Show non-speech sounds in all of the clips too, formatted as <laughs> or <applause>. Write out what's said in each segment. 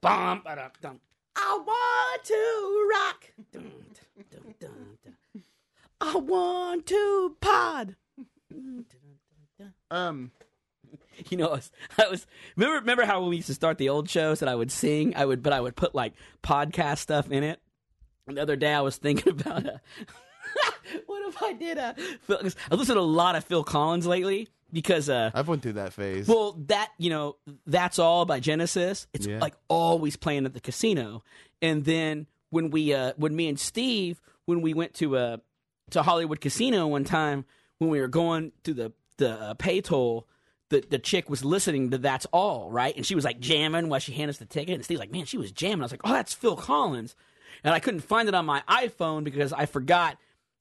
bum, ba-dum. I want to rock. Dun, dun, dun, dun. I want to pod. Um, <laughs> You know, I was, I was remember remember how we used to start the old shows that I would sing, I would, but I would put like podcast stuff in it. And the other day I was thinking <laughs> about uh, <laughs> what if I did a? I listened to a lot of Phil Collins lately because uh, I've went through that phase. well, that you know, that's all by Genesis. It's Yeah. like always playing at the casino. And then when we, uh, when me and Steve, when we went to uh, to Hollywood Casino one time, when we were going through the the uh, pay toll, the the chick was listening to That's All, right? And she was like jamming while she handed us the ticket. And Steve's like, man, she was jamming. I was like, oh, that's Phil Collins. And I couldn't find it on my iPhone because I forgot.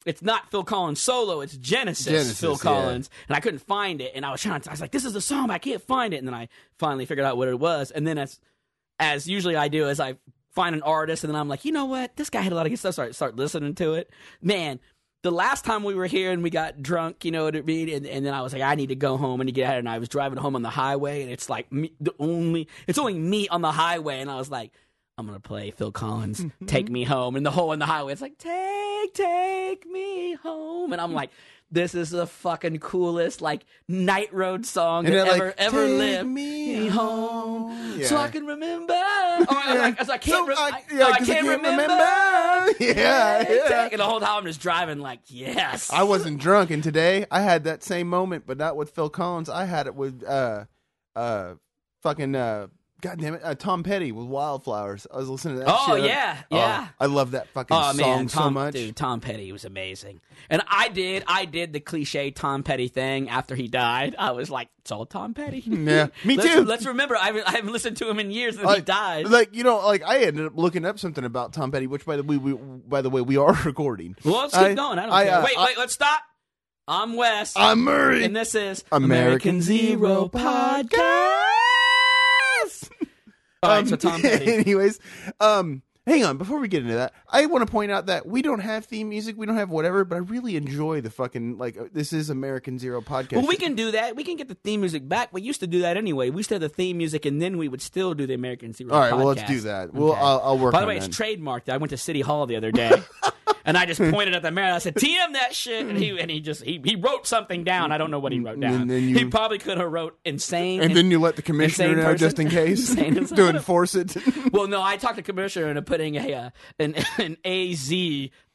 It's not Phil Collins solo. It's Genesis, Genesis, Phil yeah. Collins, and I couldn't find it. And I was trying to. I was like, "This is the song, but I can't find it." And then I finally figured out what it was. And then, as as usually I do, as I find an artist, and then I'm like, you know what? This guy had a lot of good stuff. So I start listening to it. Man, the last time we were here and we got drunk, you know what I mean? And, and then I was like, I need to go home. and to get out. And I was driving home on the highway, and it's like me, the only it's only me on the highway, and I was like. I'm gonna play Phil Collins, "Take Me Home," and the whole in the highway. It's like "Take, take me home," and I'm like, "This is the fucking coolest like night road song that ever like, ever "Take lived." me home, so I can remember. Oh, I, like, I can't, So re- I- yeah, oh, I can't remember. <laughs> Yeah, Take, yeah. take. And the whole time I'm just driving, like, yes. I wasn't drunk, and today I had that same moment, but not with Phil Collins. I had it with uh, uh, fucking uh, God damn it, uh, Tom Petty with Wildflowers. I was listening to that. Oh, shit. yeah, Oh, yeah. I love that fucking Oh song man, Tom, so much. dude, Tom Petty was amazing, and I did, I did the cliche Tom Petty thing after he died. I was like, it's all Tom Petty. <laughs> Yeah, me let's, too. Let's remember, I haven't, I haven't listened to him in years, and he died. Like you know, like I ended up looking up something about Tom Petty, which by the way, we, by the way, we are <laughs> recording. well, let's keep I- going. I don't I, care. uh, wait, wait, let's stop. I'm Wes, I'm Murray. and this is American Zero Zero Podcast. All right, Um, so <laughs> Tom Petty. anyways, um, hang on. Before we get into that, I want to point out that we don't have theme music, we don't have whatever, but I really enjoy the fucking like. uh, This is American Zero podcast. Well, we can do that. We can get the theme music back. We used to do that anyway. We used to have the theme music, and then we would still do the American Zero. All right, well, let's do that. Well, Okay. I'll, I'll work. By the way, that. it's trademarked. I went to City Hall the other day, <laughs> and I just <laughs> pointed at the mayor. And I said, "TM that shit," and he and he just he, he wrote something down. I don't know what he wrote down. And then he probably could have wrote insane. and then you let the commissioner know person. just in <laughs> case <laughs> to enforce it. well, no, I talked to the commissioner into putting a uh, an an AZ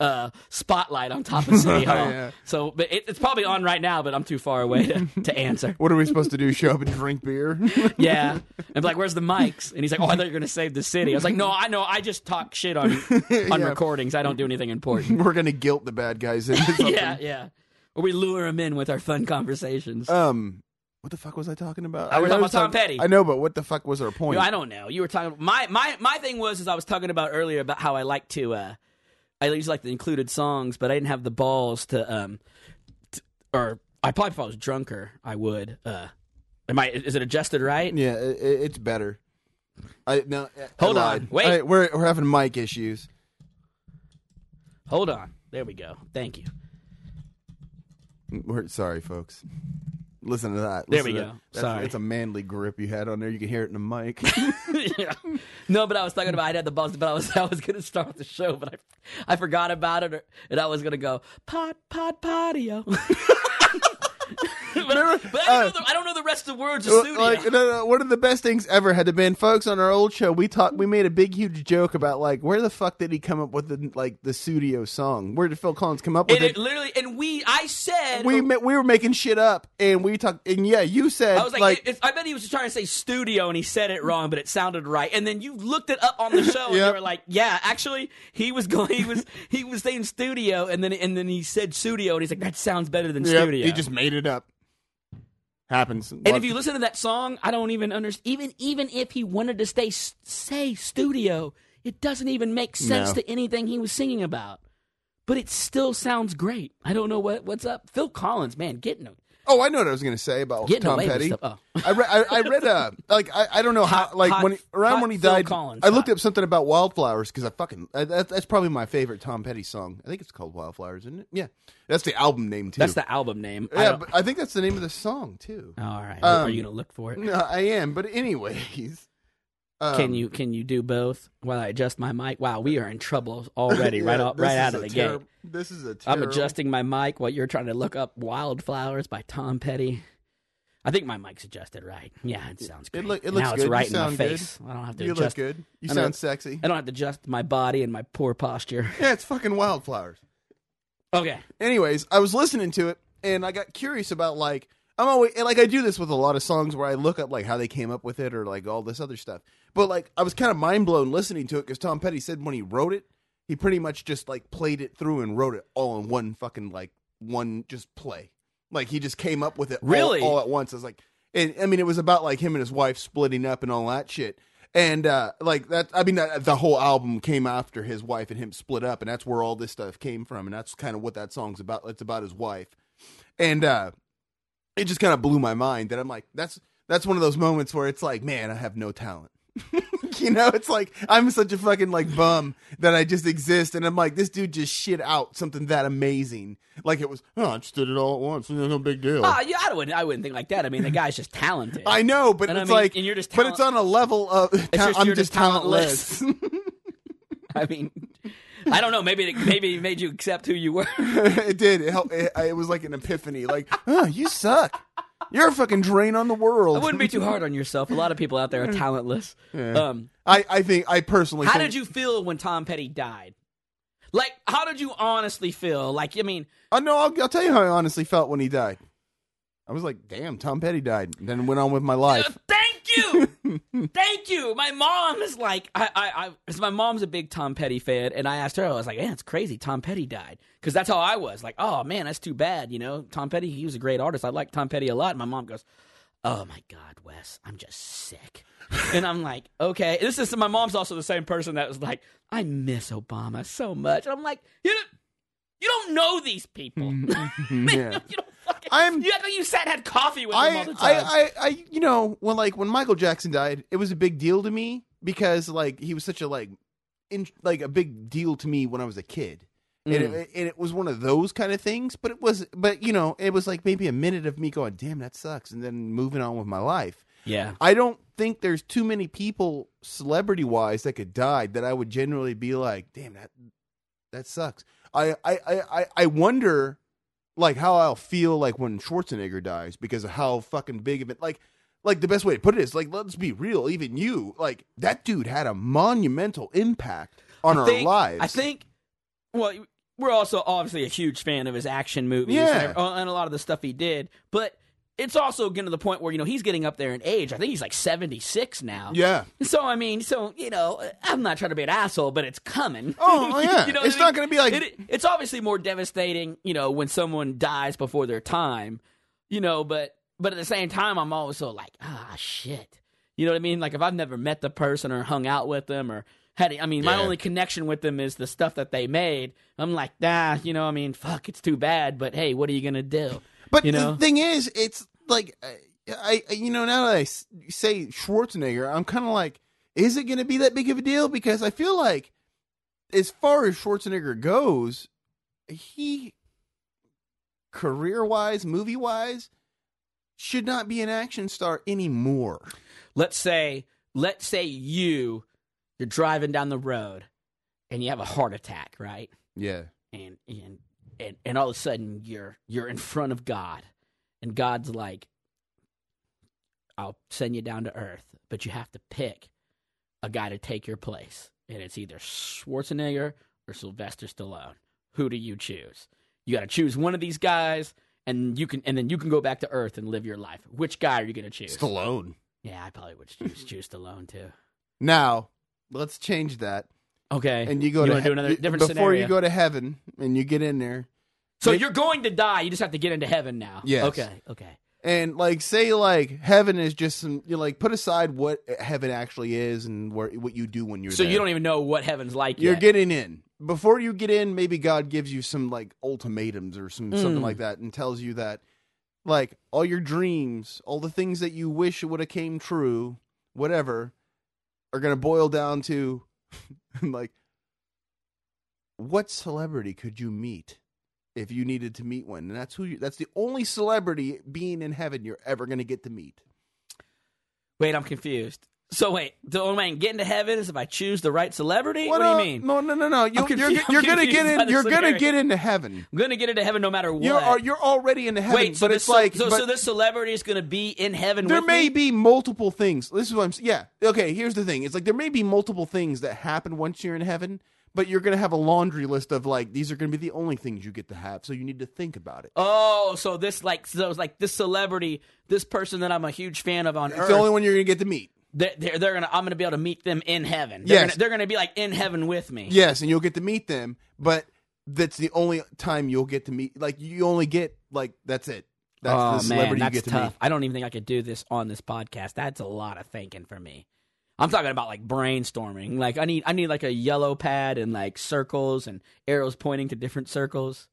uh, spotlight on top of City Hall. Yeah. So, but it, it's probably on right now, but I'm too far away to, to answer. what are we supposed to do? Show up and drink beer? Yeah. And be like, where's the mics? And he's like, oh, I thought you were going to save the city. I was like, no, I know. I just talk shit on on Yeah. recordings. I don't do anything important. <laughs> We're gonna guilt the bad guys into <laughs> something. yeah, yeah. Or we lure them in with our fun conversations. Um, what the fuck was I talking about? I- I was talking about Tom Petty. I know, but what the fuck was our point? You know, I don't know. You were talking. My my my thing was is I was talking about earlier about how I like to. uh I usually like the included songs, but I didn't have the balls to. um t- Or I probably if I was drunker, I would. uh Am I? Is it adjusted right? Yeah, it, it's better. I no. Hold lied. on. Wait. Right, we're we're having mic issues. Hold on. There we go. Thank you. We're sorry, folks. Listen to that. There Listen we to go. that. That's, Sorry. it's a manly grip you had on there. You can hear it in the mic. <laughs> yeah. No, but I was talking about I had the balls, but I was <laughs> I was gonna start the show, but I I forgot about it, or, and I was gonna go pot pot patio. <laughs> but, Remember, but I, don't uh, know the, I don't know the rest of the words of Sussudio. like no, no, one of the best things ever had to been folks on our old show. We talked. We made a big, huge joke about like where the fuck did he come up with the like the Sussudio song? Where did Phil Collins come up with it? it literally, and we, I said, we ma- we were making shit up, and we talked. And yeah, you said I was like, it- it- I bet he was just trying to say studio, and he said it wrong, but it sounded right. And then you looked it up on the <laughs> show, and Yep. you were like, "Yeah, actually, he was going, he was, he was saying studio, and then, and then he said studio, and he's like, that sounds better than Yep, studio. he just made it up. Happens. And if you listen to that song, I don't even understand. Even even if he wanted to stay say studio, it doesn't even make sense No. to anything he was singing about. But it still sounds great. I don't know what what's up. Phil Collins, man, getting him. Oh, I know what I was going to say about Getting Tom away with Petty. stuff. Oh. I read. I, I read. Uh, like I, I don't know how. Hot- like hot- when he, around hot when he Phil died, Collins, I looked hot. up something about Wildflowers because I fucking uh, that, that's probably my favorite Tom Petty song. I think it's called Wildflowers, isn't it? Yeah, that's the album name too. That's the album name. I yeah, don't- but I think that's the name of the song too. all right. Um, Are you gonna look for it? No, I am. But anyways, Um, can you can you do both while I adjust my mic? Wow, we are in trouble already, right Yeah, out this right out of the terri- gate. This is a. I'm adjusting my mic while you're trying to look up "Wildflowers" by Tom Petty. I think my mic's adjusted right. Yeah, it sounds great. look- it looks now good. it's You right in my sound good. face. I don't have to adjust. You adjust. look good. You sound sexy. I don't have to adjust my body and my poor posture. Yeah, it's fucking wildflowers. Okay. anyways, I was listening to it and I got curious about like I'm always like I do this with a lot of songs where I look up like how they came up with it or like all this other stuff. But like I was kind of mind blown listening to it because Tom Petty said when he wrote it, he pretty much just like played it through and wrote it all in one fucking like one just play. Like he just came up with it all- Really? all, at once. I was like, and, I mean, it was about like him and his wife splitting up and all that shit. And uh, like that, I mean, that, the whole album came after his wife and him split up, and that's where all this stuff came from, and that's kind of what that song's about. It's about his wife, and uh, it just kind of blew my mind. That I'm like, that's that's one of those moments where it's like, man, I have no talent. <laughs> you know, it's like I'm such a fucking like bum that I just exist, and I'm like, this dude just shit out something that amazing, like it was. Oh, I just did it all at once. No big deal. Ah, yeah, I wouldn't. I wouldn't think like that. I mean, the guy's just talented. I know, but And I it's mean, like, and you're just but it's on a level of. ta- just I'm you're just just talentless. talentless. <laughs> <laughs> I mean, I don't know. Maybe it, maybe it made you accept who you were. <laughs> it did. It helped. It, it was like an epiphany. Like, oh, you suck. You're a fucking drain on the world. I wouldn't be too hard on yourself. A lot of people out there are talentless. Um, I, I think I personally. how think, did you feel when Tom Petty died? Like, how did you honestly feel? Like, I mean, Oh no, I'll, I'll tell you how I honestly felt when he died. I was like, damn, Tom Petty died. And then went on with my uh, life. thank you, <laughs> thank you. My mom is like, I, I, I, 'cause my mom's a big Tom Petty fan, and I asked her, I was like, man, it's crazy, Tom Petty died, because that's how I was. Like, oh man, that's too bad. You know, Tom Petty, he was a great artist. I like Tom Petty a lot. And my mom goes, oh my god, Wes, I'm just sick. and I'm like, okay. This is my mom's also the same person that was like, I miss Obama so much. And I'm like, you don't, you don't know these people. <laughs> yeah. you don't fucking. I'm- You act you sat had coffee with them all I, the time. I, I, I, you know, when like when Michael Jackson died, it was a big deal to me because like he was such a like, in, like a big deal to me when I was a kid. And, Mm. it, and it was one of those kind of things, but it was, but you know, it was like maybe a minute of me going, "Damn, that sucks," and then moving on with my life. yeah. I don't think there's too many people, celebrity wise, that could die that I would generally be like, "Damn, that that sucks." I, I, I, I- wonder, like, how I'll feel like when Schwarzenegger dies because of how fucking big of it. Like, like the best way to put it is like, let's be real. Even you, like, that dude had a monumental impact on I our think- lives. I think. Well, we're also obviously a huge fan of his action movies Yeah. and, uh, and a lot of the stuff he did, but it's also getting to the point where you know he's getting up there in age. I think he's like seventy six now. Yeah. So I mean, so you know, I'm not trying to be an asshole, but it's coming. Oh, yeah. <laughs> You know It's I mean? not gonna be like- It- it's obviously more devastating, you know, when someone dies before their time, you know. But but at the same time, I'm also like, ah, shit. You know what I mean? Like if I've never met the person or hung out with them or had, I mean, my Yeah. only connection with them is the stuff that they made. I'm like, nah, you know, I mean, fuck, it's too bad, but hey, what are you gonna do? But You know? the thing is, it's like I, I you know, now that I say Schwarzenegger, I'm kind of like, is it going to be that big of a deal? Because I feel like, as far as Schwarzenegger goes, he career wise, movie wise, should not be an action star anymore. let's say let's say you you're driving down the road and you have a heart attack right Yeah. and and and, and all of a sudden you're you're in front of god and god's like i'll send you down to earth but you have to pick a guy to take your place and it's either schwarzenegger or sylvester stallone who do you choose you got to choose one of these guys and you can and then you can go back to earth and live your life which guy are you going to choose Stallone. yeah, I probably would choose choose Stallone too. Now, let's change that. Okay, And you go You to wanna do another different before scenario? you go to heaven and you get in there. so you're going to die. You just have to get into heaven now. Yes. Okay. Okay. and like say like heaven is just some you like put aside what heaven actually is and where what you do when you're So there. you don't even know what heaven's like you're yet. getting in before you get in maybe god gives you some like ultimatums or some something Mm. like that and tells you that like all your dreams all the things that you wish would have came true whatever are going to boil down to <laughs> like what celebrity could you meet if you needed to meet one and that's who you that's the only celebrity being in heaven you're ever going to get to meet Wait, I'm confused. So wait, the only way I can get into heaven is if I choose the right celebrity. Well, what do you mean? No, no, no, no. You, you're gonna get in. You're gonna get into heaven. I'm gonna get into heaven no matter what. You're are- you're already into heaven. wait, so it's like so, so this celebrity is gonna be in heaven. there may me? be multiple things. This is what I'm. Yeah. Okay. Here's the thing. It's like there may be multiple things that happen once you're in heaven, but you're gonna have a laundry list of like these are gonna be the only things you get to have. So you need to think about it. Oh, so this like so it's like this celebrity, this person that I'm a huge fan of on It's Earth. the only one you're gonna get to meet. They're, they're, they're gonna I'm gonna be able to meet them in heaven. They're Yes. gonna, they're gonna be like in heaven with me. Yes, and you'll get to meet them, but that's the only time you'll get to meet. Like you only get like that's it. That's oh the celebrity man, you that's get to tough. meet. I don't even think I could do this on this podcast. That's a lot of thinking for me. I'm talking about like brainstorming. Like I need I need like a yellow pad and like circles and arrows pointing to different circles.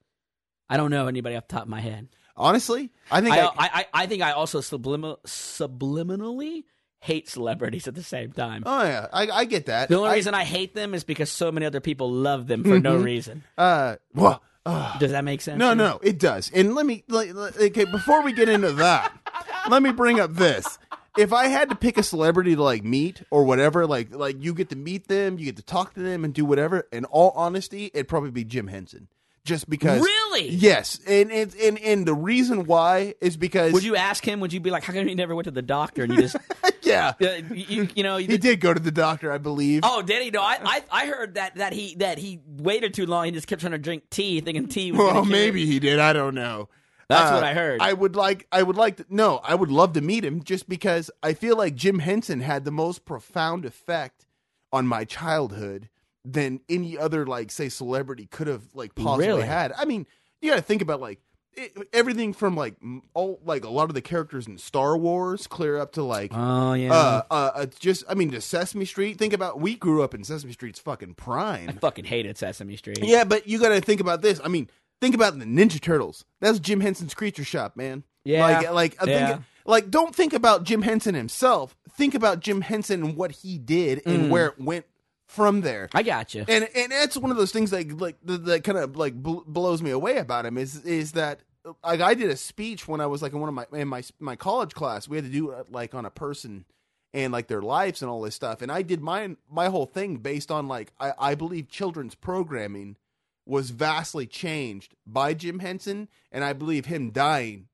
I don't know anybody off the top of my head. Honestly, I think I, I, I, I, I think I also subliminal, subliminally hate celebrities at the same time. oh yeah, I, I get that. the only I- reason I hate them is because so many other people love them for no reason. uh, well, uh, Does that make sense? no, no, it does. And let me, like, okay, before we get into that, <laughs> let me bring up this. If I had to pick a celebrity to like meet or whatever, like, like you get to meet them, you get to talk to them and do whatever. In all honesty, it'd probably be Jim Henson, just because. Really? Yes, and and and, and the reason why is because Would you ask him? Would you be like, how come you never went to the doctor and you just, <laughs> yeah, uh, you, you know, you he did go to the doctor, I believe. Oh, did he? No, I, I I heard that that he that he waited too long. He just kept trying to drink tea, thinking tea was. well, gonna cure it. maybe he did. I don't know. That's Uh, what I heard. I would like. I would like to. No, I would love to meet him just because I feel like Jim Henson had the most profound effect on my childhood than any other, like, say, celebrity could have like possibly Really? had. I mean, you got to think about like it, everything from like all like a lot of the characters in Star Wars, clear up to like. oh yeah. uh, uh, uh, just I mean, to Sesame Street. Think about we grew up in Sesame Street's fucking prime. I fucking hated Sesame Street. Yeah, but you got to think about this. I mean, think about the Ninja Turtles. That's Jim Henson's Creature Shop, man. Yeah. like like I Yeah. like don't think about Jim Henson himself. Think about Jim Henson and what he did and Mm. where it went from there. I got you. And and that's one of those things that like that, that kind of like bl- blows me away about him is is that like I did a speech when I was like in one of my in my my college class. We had to do uh, like on a person and like their lives and all this stuff. And I did my my whole thing based on like I, I believe children's programming was vastly changed by Jim Henson, and I believe him dying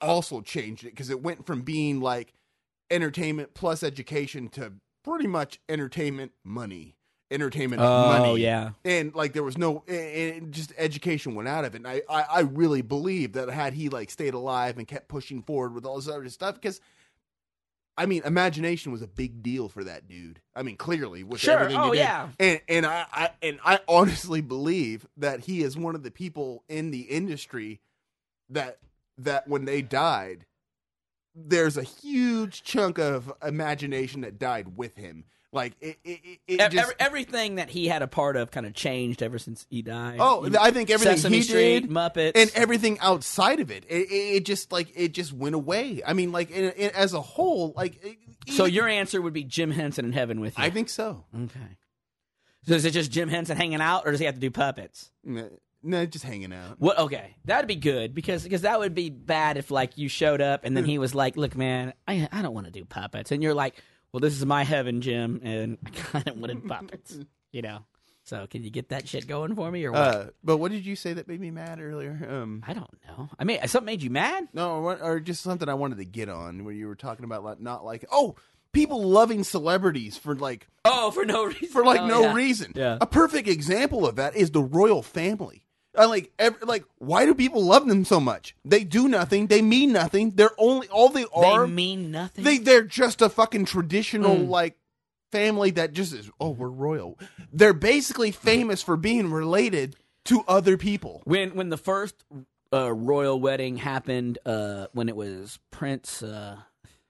also changed it because it went from being like entertainment plus education to pretty much entertainment money, entertainment Oh money. yeah. And like there was no, and just education went out of it. And I, I, I really believe that had he like stayed alive and kept pushing forward with all this other stuff, because I mean, imagination was a big deal for that dude. I mean, clearly with Sure. everything Oh did. yeah. And and I, I and I honestly believe that he is one of the people in the industry that that when they died, there's a huge chunk of imagination that died with him. Like it, it, it, just. ev- everything that he had a part of kind of changed ever since he died. oh, You- I think everything Sesame he Street, did Muppets, and everything outside of it, it, it, just like it just went away. I mean, like in, in, as a whole, like. so your answer would be Jim Henson in heaven with you. I think so. okay. So is it just Jim Henson hanging out, or does he have to do puppets? No, just hanging out. What? Okay, that'd be good because because that would be bad if like you showed up and then he was like, "Look, man, I I don't want to do puppets," and you're like, "Well, this is my heaven, Jim, and <laughs> I kind of wanted puppets," <laughs> you know. So can you get that shit going for me or what? Uh, but what did you say that made me mad earlier? Um, I don't know. I mean, something made you mad? No, or, or just something I wanted to get on where you were talking about like not like oh people loving celebrities for like Oh, for no <laughs> reason. for like Oh, no yeah. reason. Yeah. A perfect example of that is the royal family. I like ev- like why do people love them so much? They do nothing. They mean nothing. They're only all they are. They mean nothing. They they're just a fucking traditional Mm. like family that just is oh we're royal. They're basically famous for being related to other people. when when the first uh, royal wedding happened, uh, when it was Prince. Uh,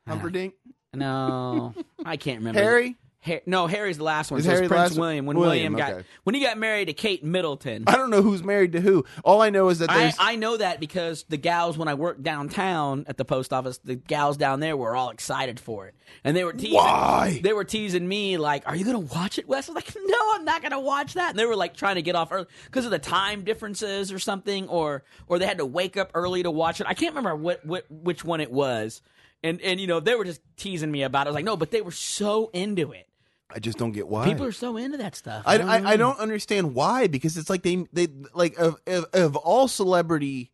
Humperdinck, <sighs> no, I can't remember. Harry. No, Harry's the last one. Is so it's Harry Prince last? William. When William, William, got okay. when he got married to Kate Middleton. I don't know who's married to who. All I know is that I, I know that because the gals when I worked downtown at the post office, the gals down there were all excited for it, and they were teasing. Why? They were teasing me like, "Are you gonna watch it, Wes?" I was like, <laughs> "No, I'm not gonna watch that." And they were like trying to get off early because of the time differences or something, or or they had to wake up early to watch it. I can't remember what, what which one it was. and and you know they were just teasing me about. it. I was like, no, but they were so into it. I just don't get why. People are so into that stuff. I, don't I, I mm. don't understand why because it's like they they like of of, of all celebrity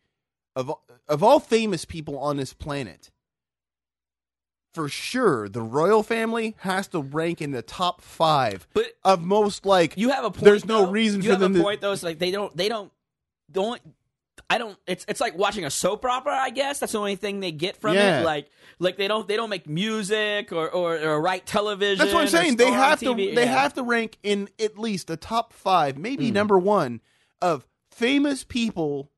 of of all famous people on this planet for sure the royal family has to rank in the top 5 But of most like you have a point. There's no reason you for have them a to- point though. It's like they don't. They don't. Don't. I don't. It's it's like watching a soap opera. I guess that's the only thing they get from Yeah. it. Like like they don't they don't make music or or, or write television. That's what I'm saying. They have to TV. they Yeah. have to rank in at least the top 5, maybe Hmm. number 1 of famous people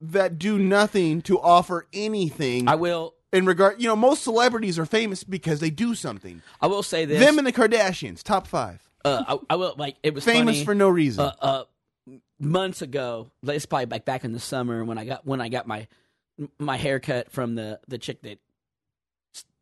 that do nothing to offer anything I will. in regard you know most celebrities are famous because they do something I will say this. them and the kardashians top five uh, I, I will like it was famous funny. for no reason uh, uh, months ago. It's probably back back in the summer when I got when I got my my haircut from the the chick that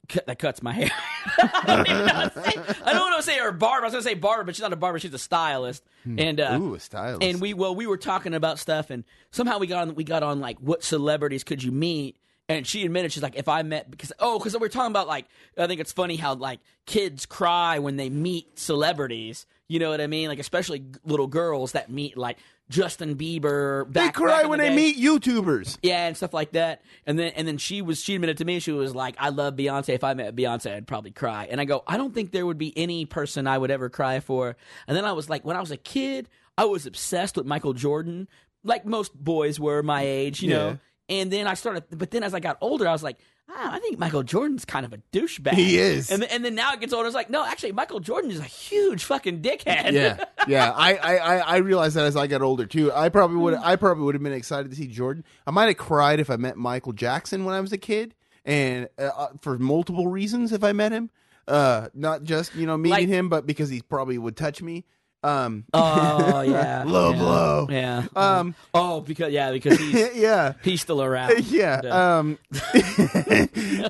cut, that cuts my hair. <laughs> I don't even know how to say. I don't want to say her barber. I was going to say barber, but she's not a barber. She's a stylist. And uh, Hmm. ooh a stylist and we well we were talking about stuff and somehow we got on we got on like what celebrities could you meet and she admitted she's like if I met because oh because we are talking about like I think it's funny how like kids cry when they meet celebrities you know what I mean like especially little girls that meet like Justin Bieber they cry back when the they meet youtubers. Yeah and stuff like that. And then and then she was she admitted to me she was like I love Beyonce. If I met Beyonce I'd probably cry. And I go I don't think there would be any person I would ever cry for. And then I was like when I was a kid I was obsessed with Michael Jordan like most boys were my age you Yeah. know? And then I started but then as I got older I was like I think Michael Jordan's kind of a douchebag. He is. and then, and then now it gets older it's like no actually Michael Jordan is a huge fucking dickhead. Yeah <laughs> yeah. I, I i realized that as i got older too. I probably would i probably would have been excited to see jordan. I might have cried if i met michael jackson when i was a kid and uh, for multiple reasons if i met him. Uh not just you know meeting Like- him but because he probably would touch me um oh <laughs> yeah Low yeah. blow. yeah um oh because yeah because he's <laughs> yeah He's still around. <laughs> yeah. Yeah. Um,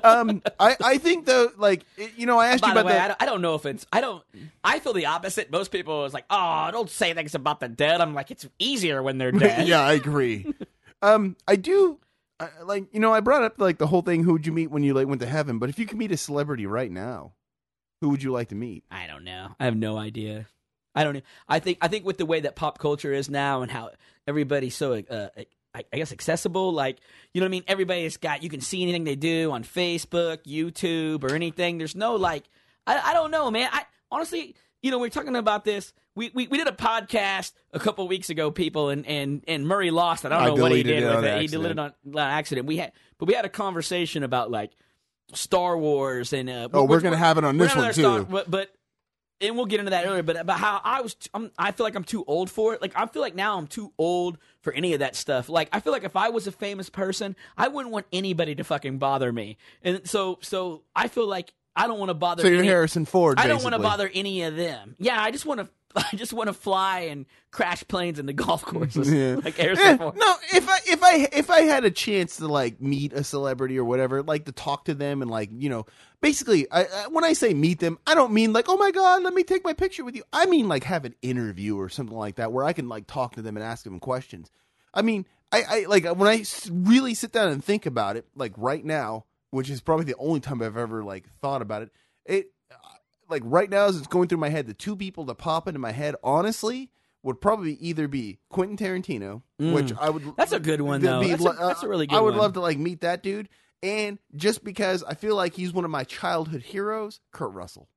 um, I, I think though, like, you know, I asked By you the about way, I that. don't, I don't know if it's. I don't. I feel the opposite. Most people is like, oh, don't say things about the dead. I'm like, it's easier when they're dead. yeah, I agree. um, I do, I, like, you know, I brought up like the whole thing. Who would you meet when you like went to heaven? But if you could meet a celebrity right now, who would you like to meet? I don't know. I have no idea. I don't. know. I think. I think with the way that pop culture is now and how everybody's so. Uh, I, I guess accessible, like you know what I mean. Everybody's got you can see anything they do on Facebook, YouTube, or anything. There's no like, I, I don't know, man. I honestly, you know, we're talking about this. We, we, we did a podcast a couple weeks ago, people, and, and, and Murray lost. I don't I know what he did it with it. He deleted on, on accident. We had, but we had a conversation about like Star Wars and uh, Oh, we're which- gonna have it on this one Star- too. but, but and we'll get into that earlier. But about how I was, I'm, I feel like I'm too old for it. Like I feel like now I'm too old for any of that stuff. Like I feel like if I was a famous person, I wouldn't want anybody to fucking bother me. And so, so I feel like I don't want to bother. So you're any- Harrison Ford. I don't want to basically. bother any of them. Yeah, I just want to. <laughs> I just want to fly and crash planes into golf courses <laughs> Yeah. like Eh, Ford. no, if I if I if I had a chance to like meet a celebrity or whatever, like to talk to them and like you know, basically, I, I when I say meet them, I don't mean like oh my god, let me take my picture with you. I mean like have an interview or something like that where I can like talk to them and ask them questions. I mean, I, I like when I really sit down and think about it, like right now, which is probably the only time I've ever like thought about it. It like right now as it's going through my head, the two people that pop into my head, honestly, would probably either be Quentin Tarantino, which I would. Mm. That's a good one, be- though. That's a- that's a really good one. I would one. love to like meet that dude, and just because I feel like he's one of my childhood heroes, Kurt Russell.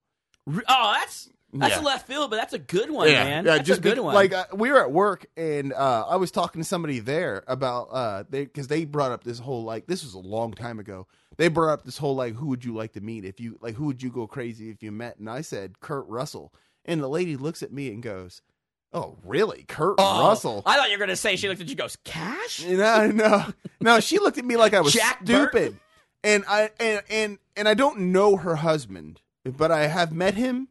Oh, that's that's Yeah. left field, but that's a good one, man. Yeah, that's just a good be- one. Like uh, we were at work, and uh, I was talking to somebody there about uh, they because they brought up this whole like this was a long time ago. They brought up this whole like who would you like to meet if you like who would you go crazy if you met? And I said Kurt Russell, and the lady looks at me and goes, "Oh, really, Kurt Oh, Russell?" I thought you were gonna say she looked at you, and goes cash. No, no, no. She looked at me like I was Jack stupid, Burton? and I and and and I don't know her husband, but I have met him,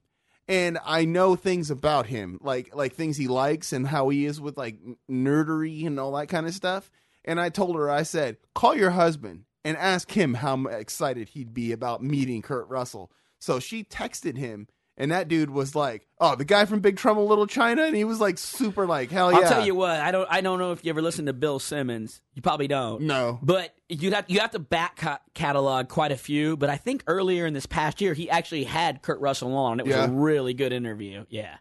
and I know things about him, like like things he likes and how he is with like nerdery and all that kind of stuff. And I told her, I said, call your husband and ask him how excited he'd be about meeting Kurt Russell. So she texted him, and that dude was like, "Oh, the guy from Big Trouble in Little China," and he was like super like, "Hell yeah!" I'll tell you what. I don't. I don't know if you ever listened to Bill Simmons. You probably don't. No. But you have you have to back catalog quite a few. But I think earlier in this past year, he actually had Kurt Russell on. It was Yeah. a really good interview. Yeah.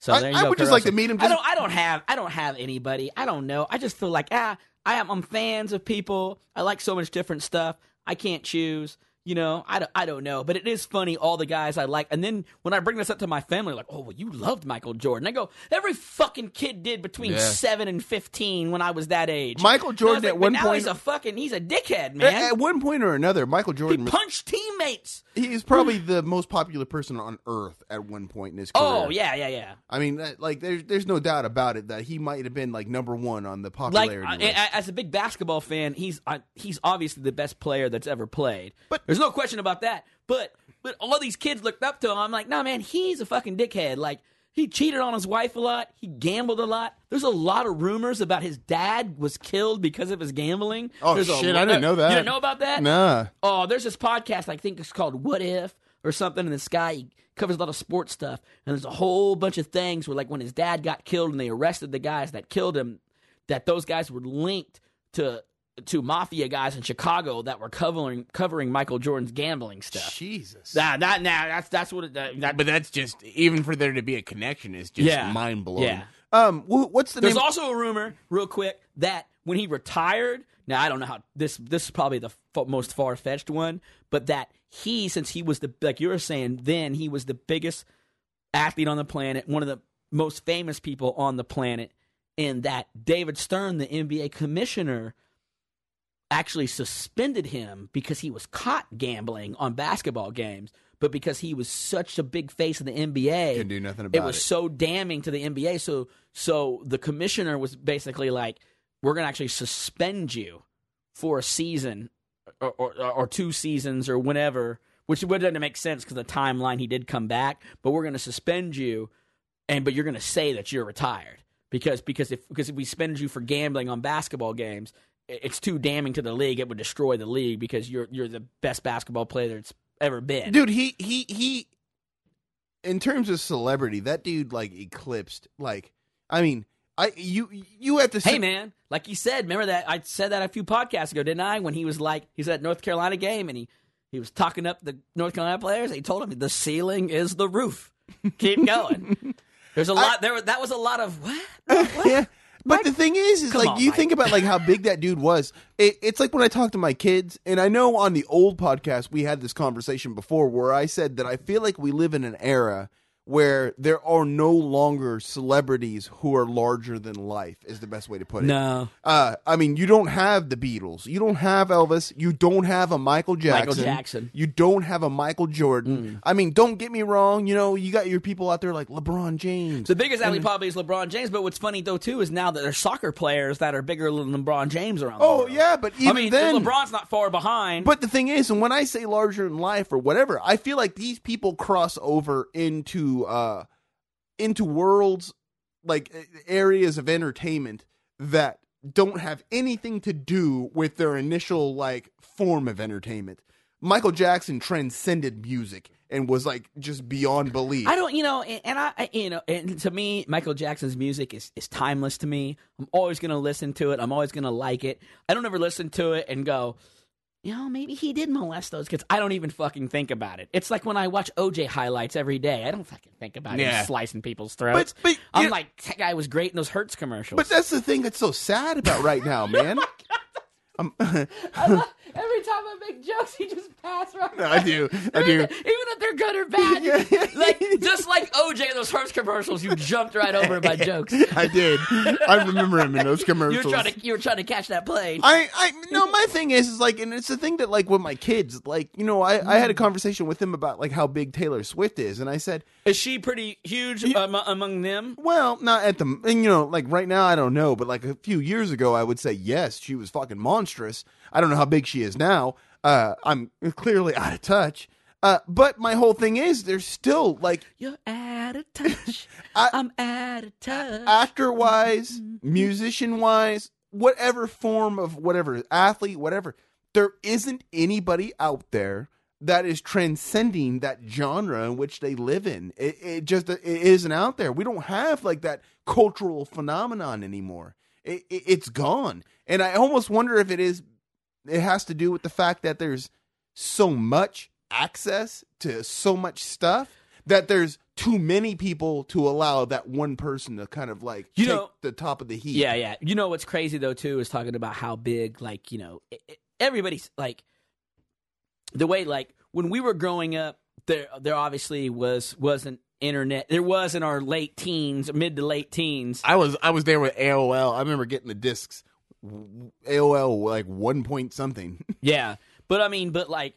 So I- there you I go, would Kurt just like to meet him I just- don't. I don't have. I don't have anybody. I don't know. I just feel like ah, I am. I'm fans of people. I like so much different stuff. I can't choose. You know, I don't, I don't know, but it is funny all the guys I like. And then when I bring this up to my family, like, oh, well, you loved Michael Jordan. I go, every fucking kid did between Yeah. seven and fifteen when I was that age. Michael Jordan like, at one now point- he's a fucking he's a dickhead, man. at one point or another, Michael he Jordan. punched teammates. He's probably the most popular person on earth at one point in his oh, career. Oh yeah, yeah, yeah. I mean, like, there's there's no doubt about it that he might have been like number one on the popularity list. as a big basketball fan, he's he's obviously the best player that's ever played. But- there's no question about that. But but all these kids looked up to him. I'm like, nah, man, he's a fucking dickhead. Like he cheated on his wife a lot. He gambled a lot. There's a lot of rumors about his dad was killed because of his gambling. Oh, There's shit, I didn't know that. You didn't know about that? nah, Oh, there's this podcast I think it's called What If or something. And this guy he covers a lot of sports stuff, and there's a whole bunch of things where like when his dad got killed and they arrested the guys that killed him, that those guys were linked to to mafia guys in Chicago that were covering covering Michael Jordan's gambling stuff. Jesus. Nah, that nah, that's that's what it, that, that But that's just even for there to be a connection is just Yeah. mind blowing. yeah. um, wh- what's the There's name? also a rumor, real quick, that when he retired, now I don't know how this this is probably the f- most far fetched one, but that he, since he was the like you were saying, then he was the biggest athlete on the planet, one of the most famous people on the planet, and that David Stern, the NBA commissioner, actually suspended him because he was caught gambling on basketball games, but because he was such a big face in the NBA, do nothing about it was it. so damning to the NBA. So so the commissioner was basically like, "We're going to actually suspend you for a season or or, or two seasons or whenever." Which would doesn't make sense because the timeline he did come back, but we're going to suspend you, and but you're going to say that you're retired because because if because if we suspend you for gambling on basketball games, it's too damning to the league. It would destroy the league because you're you're the best basketball player that's ever been. dude he he he in terms of celebrity that dude like eclipsed like i mean i you you have to Hey man, like you said, remember that I said that a few podcasts ago, didn't I? When he was like, he's at North Carolina game and he he was talking up the North Carolina players. He told him the ceiling is the roof. Keep going. <laughs> There's a lot there. That was a lot of what? <laughs> What? yeah but the thing is is like on, you Mike. think about like how big that dude was it, it's like when i talk to my kids and i know on the old podcast we had this conversation before where i said that i feel like we live in an era where there are no longer celebrities who are larger than life is the best way to put it No. Uh, I mean, you don't have the Beatles. You don't have Elvis. You don't have a Michael Jackson. Michael Jackson. You don't have a Michael Jordan. I mean, don't get me wrong. You know, you got your people out there like LeBron James. The biggest athlete probably is LeBron James, but what's funny though too is now that there's soccer players that are bigger than LeBron James around. oh yeah, but even I mean, then, LeBron's not far behind. But the thing is, and when I say larger than life or whatever, I feel like these people cross over into uh into worlds like areas of entertainment that don't have anything to do with their initial like form of entertainment. Michael Jackson transcended music and was like just beyond belief. I don't, you know, and, and I, I- you know, and to me, Michael Jackson's music is, is timeless to me. I'm always going to listen to it. I'm always going to like it. I don't ever listen to it and go, you know, maybe he did molest those kids. I don't even fucking think about it. It's like when I watch OJ highlights every day. I don't fucking think about Yeah. him slicing people's throats. but I'm you- like, that guy was great in those Hertz commercials. but that's the thing that's so sad about right now, <laughs> man. Um, every time I make jokes, he just pass right. No, I do. I do. Even if they're good or bad, <laughs> like just like <laughs> OJ in those Hertz commercials, you jumped right over my jokes. <laughs> I did. I remember him in those You commercials. were trying to you were trying to catch that plane. I, I no, my thing is, is like, and it's the thing that, like, with my kids, like, you know, I, I had a conversation with them about like how big Taylor Swift is, and I said, Is she pretty huge am- among them? well, not at the, and you know, like right now, I don't know, but like a few years ago, I would say yes, she was fucking monstrous. I don't know how big she is now. Uh, I'm clearly out of touch. Uh, but my whole thing is, there's still like You're out of touch. <laughs> I- I'm out of touch. actor wise, musician wise, whatever form of whatever athlete, whatever, there isn't anybody out there that is transcending that genre in which they live in. It, it just it isn't out there. We don't have like that cultural phenomenon anymore. It, it, it's gone, and I almost wonder if it is. It has to do with the fact that there's so much access to so much stuff that there's too many people to allow that one person to kind of like You take know- the top of the heat. Yeah, yeah. You know what's crazy though too is talking about how big, like you know, i- i- everybody's like the way like when we were growing up, there there obviously was wasn't internet. There was in our late teens, mid to late teens. I was I was there with AOL. I remember getting the discs. AOL like one point something. <laughs> Yeah, but I mean, but like,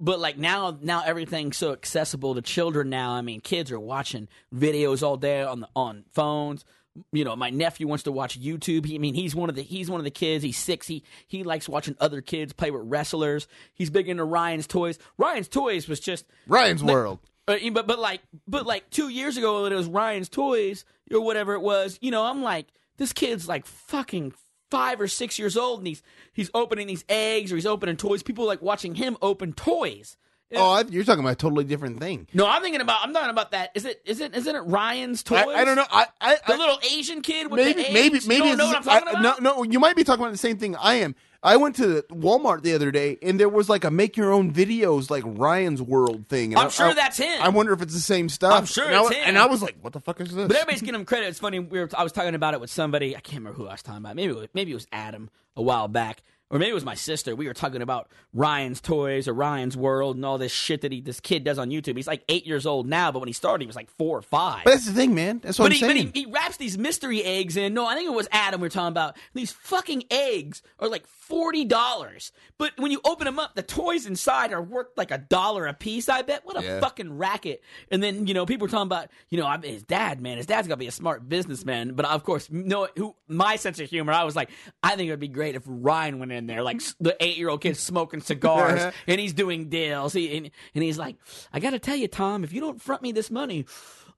but like now, now everything's so accessible to children. Now, I mean, kids are watching videos all day on the on phones. You know, my nephew wants to watch YouTube. He, I mean, he's one of the he's one of the kids. He's six. He he likes watching other kids play with wrestlers. He's big into Ryan's toys. Ryan's toys was just Ryan's World. uh, but but like but like two years ago when it was Ryan's Toys or whatever it was, you know, I'm like, this kid's like fucking five or six years old and he's he's opening these eggs or he's opening toys. People like watching him open toys. Oh, I, you're talking about a totally different thing. No, I'm thinking about I'm talking about that. Is it is it isn't it Ryan's Toys? I, I don't know. I, I, The I little Asian kid with maybe the eggs? maybe You maybe don't know what I'm talking I- about? No, no, you might be talking about the same thing I am. I went to Walmart the other day and there was like a make your own videos like Ryan's World thing. And I'm I- sure I- that's him. I wonder if it's the same stuff. I'm sure and I, it's wa- him. And I was like, what the fuck is this? But everybody's giving him credit. It's funny. We were, I was talking about it with somebody. I can't remember who I was talking about. Maybe it was, maybe it was Adam a while back, or maybe it was my sister. We were talking about Ryan's Toys or Ryan's World and all this shit that he this kid does on YouTube. He's like eight years old now, but when he started, he was like four or five. But that's the thing, man. That's what But I'm he, but he, he wraps these mystery eggs in. No, I think it was Adam we were talking about. These fucking eggs are like forty dollars. But when you open them up, the toys inside are worth like a dollar a piece. I bet. What a Yeah. fucking racket! And then you know people were talking about you know his dad, man. His dad's gonna be a smart businessman. But of course, no. Who my sense of humor? I was like, I think it would be great if Ryan went in there, like the eight year old kid smoking <laughs> cigars uh-huh. and he's doing deals. He and, and he's like, I got to tell you, Tom, if you don't front me this money.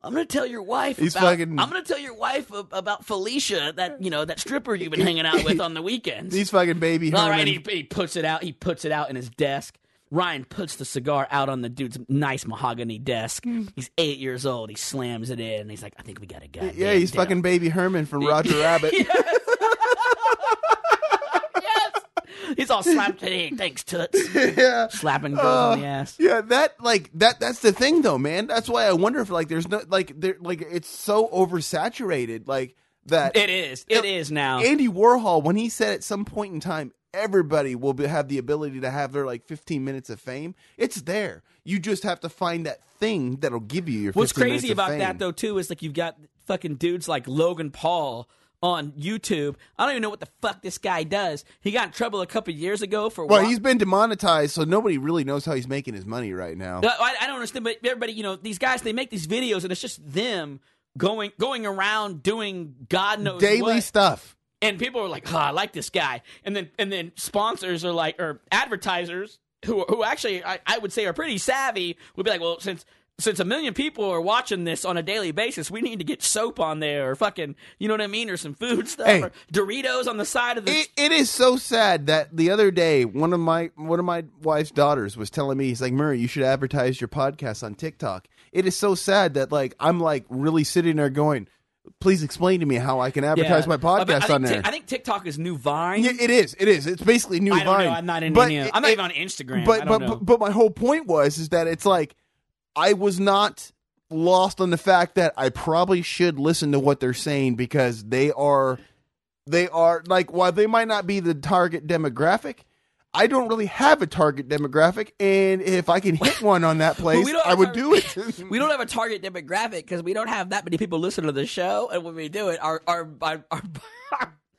I'm gonna tell your wife. He's about, fucking- I'm gonna tell your wife about Felicia, that you know, that stripper you've been hanging out with <laughs> on the weekends. He's fucking baby All right, he, he puts it out. He puts it out in his desk. Ryan puts the cigar out on the dude's nice mahogany desk. Hmm. He's eight years old. He slams it in. And he's like, "I think we got a guy." yeah, he's fucking baby Herman from Roger <laughs> Rabbit. He's all slapped. Hey, thanks, toots. <laughs> yeah. Slapping girls on the oh, ass. Yeah, that like that that's the thing though, man. That's why I wonder if like there's no like there like it's so oversaturated like that It is. It is now. Andy Warhol when he said at some point in time everybody will be, have the ability to have their like 15 minutes of fame. It's there. You just have to find that thing that'll give you your 15 What's crazy about fame. that though too is like you've got fucking dudes like Logan Paul on YouTube. I don't even know what the fuck this guy does. He got in trouble a couple years ago for Well, he's been demonetized, so nobody really knows how he's making his money right now. I, I don't understand, but everybody, you know, these guys they make these videos and it's just them going going around doing God knows Daily what. stuff. and people are like, oh, I like this guy, and then and then sponsors are like, or advertisers who who actually I, I would say are pretty savvy would be like, well, since since a million people are watching this on a daily basis, we need to get soap on there or fucking, you know what I mean, or some food stuff Hey. or Doritos on the side of the. It, it is so sad that the other day one of my one of my wife's daughters was telling me he's like Murray you should advertise your podcast on TikTok. It is so sad that like I'm like really sitting there going, please explain to me how I can advertise my but I podcast on there. I think TikTok is new Vine. yeah, it is. It is. It's basically new I don't Vine. know. I'm not in But it- I'm not even on Instagram. But I but, but but my whole point was is that it's like I was not lost on the fact that I probably should listen to what they're saying because they are they are like while they might not be the target demographic, I don't really have a target demographic, and if I can hit one on that <laughs> place, we I would our- do it. <laughs> we don't have a target demographic because we don't have that many people listen to the show, and when we do it, our our our, our,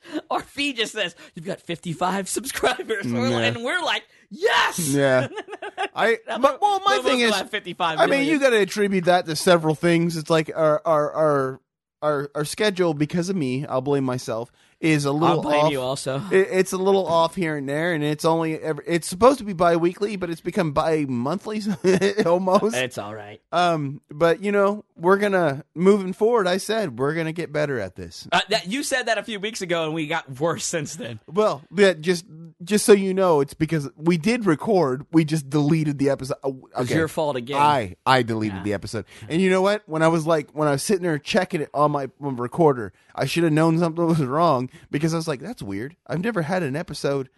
<laughs> our feed just says you've got 55 subscribers, <laughs> We're Yeah. like- and we're like, yes, yeah, <laughs> I. But, well, my thing is, have 55. I mean, you got to attribute that to several things. It's like our our our our, our schedule because of me. I'll blame myself. Is a little I'll blame off. you also. <laughs> It, it's a little off here and there, and it's only ever, it's supposed to be bi-weekly, but it's become bi-monthly <laughs> almost. It's all right. Um, but you know, we're gonna moving forward. I said we're gonna get better at this. Uh, that, you said that a few weeks ago, and we got worse since then. Well, just just so you know, it's because we did record. We just deleted the episode. Oh, It's okay. your fault again. I I deleted Yeah. the episode. And you know what? When I was like, when I was sitting there checking it on my recorder, I should have known something <laughs> was wrong because I was like, that's weird. I've never had an episode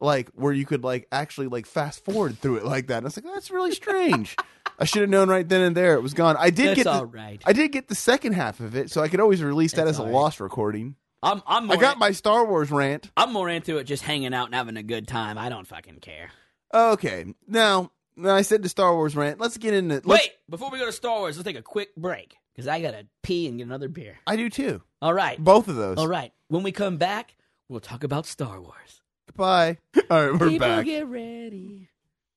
like where you could like actually like fast forward through it like that. And I was like, that's really strange. <laughs> I should have known right then and there it was gone. I did That's get the, all right. I did get the second half of it, so I could always release that as a right. lost recording. I'm I'm more I got my Star Wars rant. I'm more into it just hanging out and having a good time. I don't fucking care. Okay, now, now I said the Star Wars rant. Let's get into. Let's, Wait, before we go to Star Wars, let's take a quick break because I gotta pee and get another beer. I do too. All right, Both of those. all right. When we come back, we'll talk about Star Wars. Goodbye. <laughs> All right, we're People back. get ready.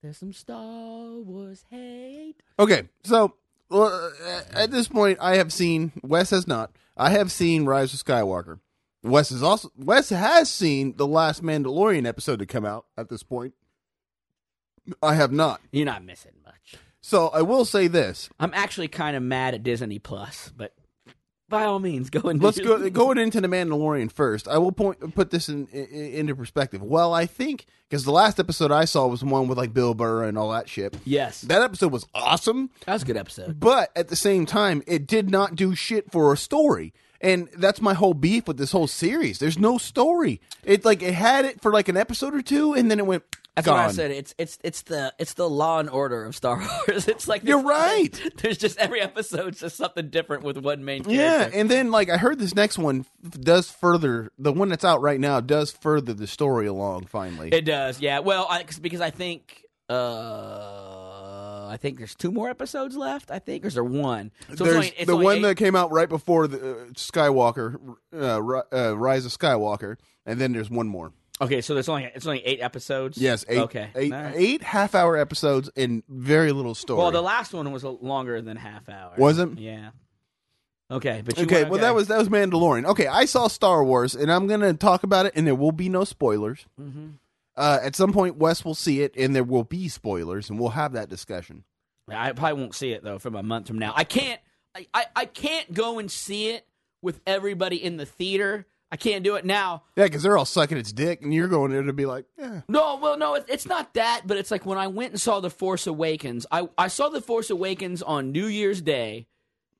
There's some Star Wars hate. Okay, so well, uh, at this point, I have seen. Wes has not. I have seen Rise of Skywalker. Wes has also. Wes has seen the last Mandalorian episode to come out. At this point, I have not. You're not missing much. So I will say this. I'm actually kind of mad at Disney Plus, but by all means, go and Let's go going into the Mandalorian first. I will point put this in, in into perspective. Well, I think because the last episode I saw was one with like Bill Burr and all that shit. Yes, That episode was awesome, that was a good episode. but at the same time, it did not do shit for a story. And that's my whole beef with this whole series. There's no story. It like it had it for like an episode or two, and then it went. That's gone. what I said. It's it's it's the it's the Law and Order of Star <laughs> Wars. It's like You're right. <laughs> There's just every episode's just something different with one main Yeah, character. and then like I heard this next one does further the one that's out right now does further the story along finally. It does, yeah. Well, I, 'cause- because I think uh, I think there's two more episodes left. I think, or is there one? So it's There's only- the one eight- that came out right before the uh, Skywalker, uh, uh, Rise of Skywalker, and then there's one more. Okay, so there's only it's only eight episodes. Yes, eight, Okay. eight, right. eight half-hour episodes and very little story. Well, the last one was longer than half hour. Was it? Yeah. Okay, but you okay, went- well that was that was Mandalorian. Okay, I saw Star Wars, and I'm gonna talk about it, and there will be no spoilers. Mhm. Uh, at some point, Wes will see it, and there will be spoilers, and we'll have that discussion. I probably won't see it though from a month from now. I can't. I, I, I can't go and see it with everybody in the theater. I can't do it now. Yeah, because they're all sucking its dick, and you're going there to be like, yeah. No, well, no, it, it's not that. But it's like when I went and saw The Force Awakens. I I saw The Force Awakens on New Year's Day.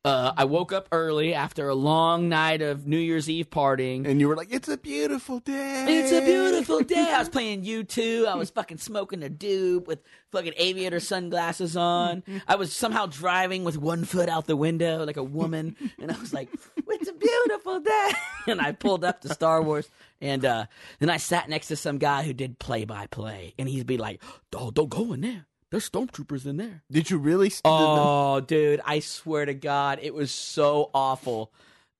Uh, I woke up early after a long night of New Year's Eve partying. And you were like, it's a beautiful day. It's a beautiful day. I was playing U2. I was fucking smoking a doob with fucking aviator sunglasses on. I was somehow driving with one foot out the window like a woman. And I was like, it's a beautiful day. <laughs> And I pulled up to Star Wars. And uh, then I sat next to some guy who did play by play. And he'd be like, oh, don't go in there. There's stormtroopers in there. Did you really? Oh, dude, I swear to God, it was so awful.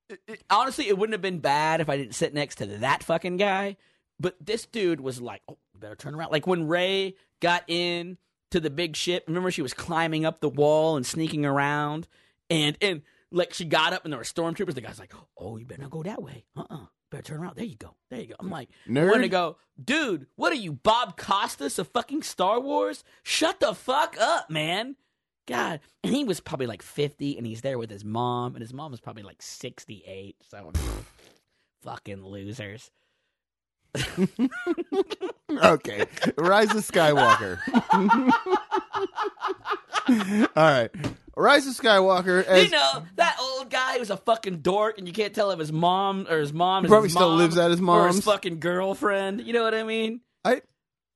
It- it- honestly, it wouldn't have been bad if I didn't sit next to that fucking guy. But this dude was like, "Oh, better turn around." Like when Rey got in to the big ship, remember she was climbing up the wall and sneaking around, and and like she got up and there were stormtroopers. The guy's like, "Oh, you better not go that way. Uh, uh better turn around. There you go. There you go." I'm like, Nerd. want to go, dude? What are you, Bob Costas of fucking Star Wars? Shut the fuck up, man. God, and he was probably like 50 and he's there with his mom and his mom was probably like 68. So <laughs> fucking losers. <laughs> okay, Rise of Skywalker. <laughs> all right, Rise of Skywalker. As, you know, that old guy who's a fucking dork and you can't tell if his mom or his mom is Probably his still mom lives at his mom's or his fucking girlfriend. You know what I mean? I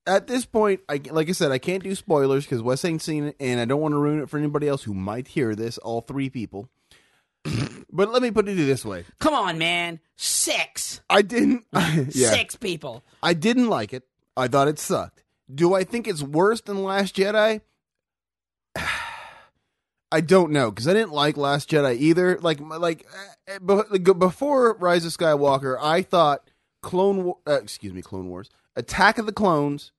at this point, I like I said, I can't do spoilers because Wes ain't seen it, and I don't want to ruin it for anybody else who might hear this. All three people. <coughs> but let me put it this way: Come on, man. Six. I didn't. <laughs> yeah, Six people. I didn't like it. I thought it sucked. Do I think it's worse than Last Jedi? I don't know because I didn't like Last Jedi either. Like, like uh, before Rise of Skywalker, I thought Clone, War, uh, excuse me, Clone Wars, Attack of the Clones,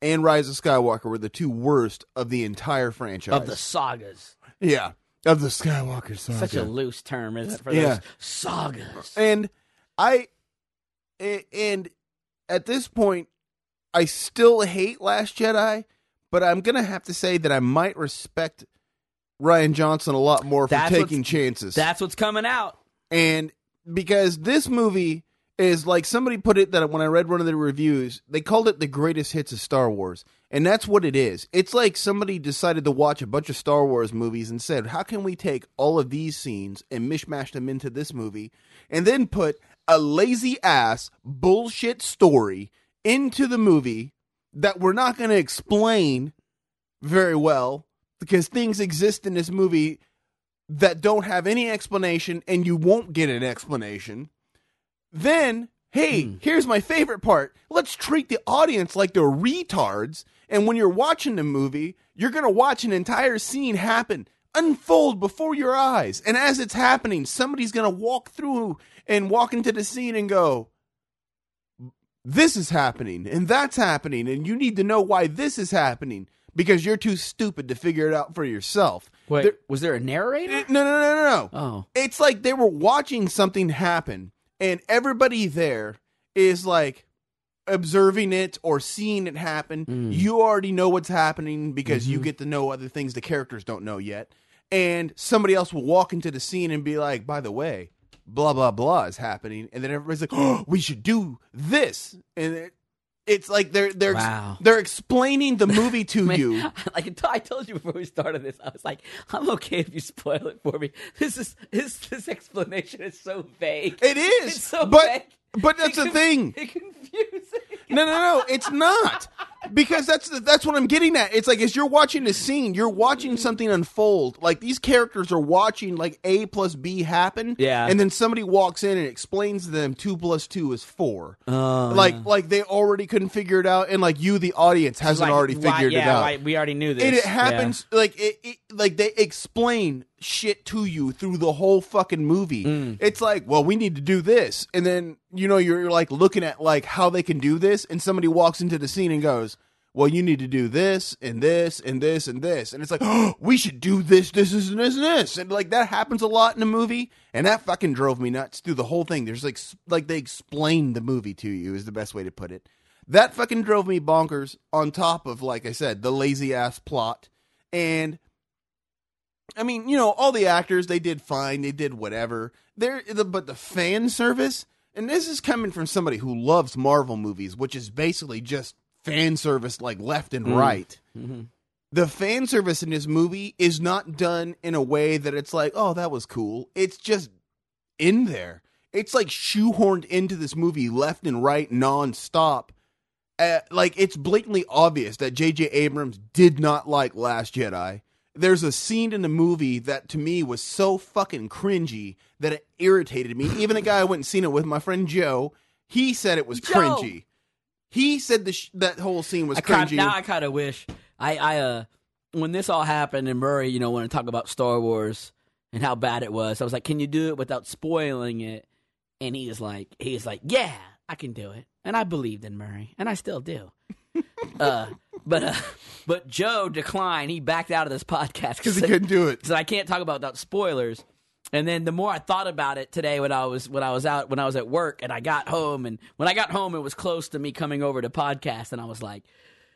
and Rise of Skywalker were the two worst of the entire franchise. Of the sagas. yeah, of the Skywalker saga. Such a loose term, isn't it? For Yeah. those sagas. and I and at this point I still hate Last Jedi, but I'm gonna have to say that I might respect Rian Johnson a lot more for That's taking chances. That's what's coming out. and because this movie is like somebody put it that when I read one of the reviews, they called it the greatest hits of Star Wars. And that's what it is. It's like somebody decided to watch a bunch of Star Wars movies and said, how can we take all of these scenes and mishmash them into this movie and then put a lazy ass bullshit story into the movie that we're not going to explain very well because things exist in this movie that don't have any explanation and you won't get an explanation. Then, hey, hmm. here's my favorite part. Let's treat the audience like they're retards. And when you're watching the movie, you're going to watch an entire scene happen, unfold before your eyes. And as it's happening, somebody's going to walk through and walk into the scene and go, this is happening and that's happening. And you need to know why this is happening because you're too stupid to figure it out for yourself. Wait, There- was there a narrator? no, no, no, no, no. Oh. It's like they were watching something happen, and everybody there is like observing it or seeing it happen. Mm. You already know what's happening because Mm-hmm. you get to know other things the characters don't know yet. And somebody else will walk into the scene and be like, by the way, blah, blah, blah is happening. And then everybody's like, oh, <gasps> we should do this. And it, it's like they're they're Wow. they're explaining the movie to <laughs> Man, you. <laughs> like I told you before we started this, I was like, I'm okay if you spoil it for me. This is this this explanation is so vague. It is, It's so but vague. but that's It the conf- thing. It confusing. No, no, no, it's not. <laughs> Because that's that's what I'm getting at. It's like as you're watching a scene, you're watching something unfold. Like these characters are watching like A plus B happen. Yeah. And then somebody walks in and explains to them two plus two is four. Oh, like yeah. like they already couldn't figure it out, and like you, the audience, hasn't Like, already why- figured it out. why- we already knew this. And it Yeah. happens like it, it like they explain shit to you through the whole fucking movie. Mm. It's like, well, we need to do this, and then you know you're like looking at like how they can do this, and somebody walks into the scene and goes, "Well, you need to do this and this and this and this," and it's like, oh, <gasps> we should do this, this, this, and this, and this, and like that happens a lot in the movie, and that fucking drove me nuts through the whole thing. There's like like they explain the movie to you is the best way to put it. That fucking drove me bonkers. On top of like I said, the lazy ass plot and I mean, you know, all the actors they did fine, they did whatever. There, the, but the fan service, and this is coming from somebody who loves Marvel movies, which is basically just fan service like left and right. The fan service in this movie is not done in a way that it's like, oh, that was cool. It's just in there. It's like shoehorned into this movie left and right nonstop. Uh, like it's blatantly obvious that J.J. Abrams did not like Last Jedi. There's a scene in the movie that to me was so fucking cringy that it irritated me. Even the guy I went and seen it with, my friend Joe, he said it was Joe! cringy. He said the sh- that whole scene was I cringy. now I kind of wish I I uh when this all happened and Murray you know want to talk about Star Wars and how bad it was. I was like, can you do it without spoiling it? And he is like, he is like, yeah, I can do it. And I believed in Murray, and I still do. <laughs> uh, but uh, but Joe declined. He backed out of this podcast because he couldn't do it. so I can't talk about without spoilers. And then the more I thought about it today when I was when I was out when I was at work and I got home and when I got home it was close to me coming over to podcast and I was like,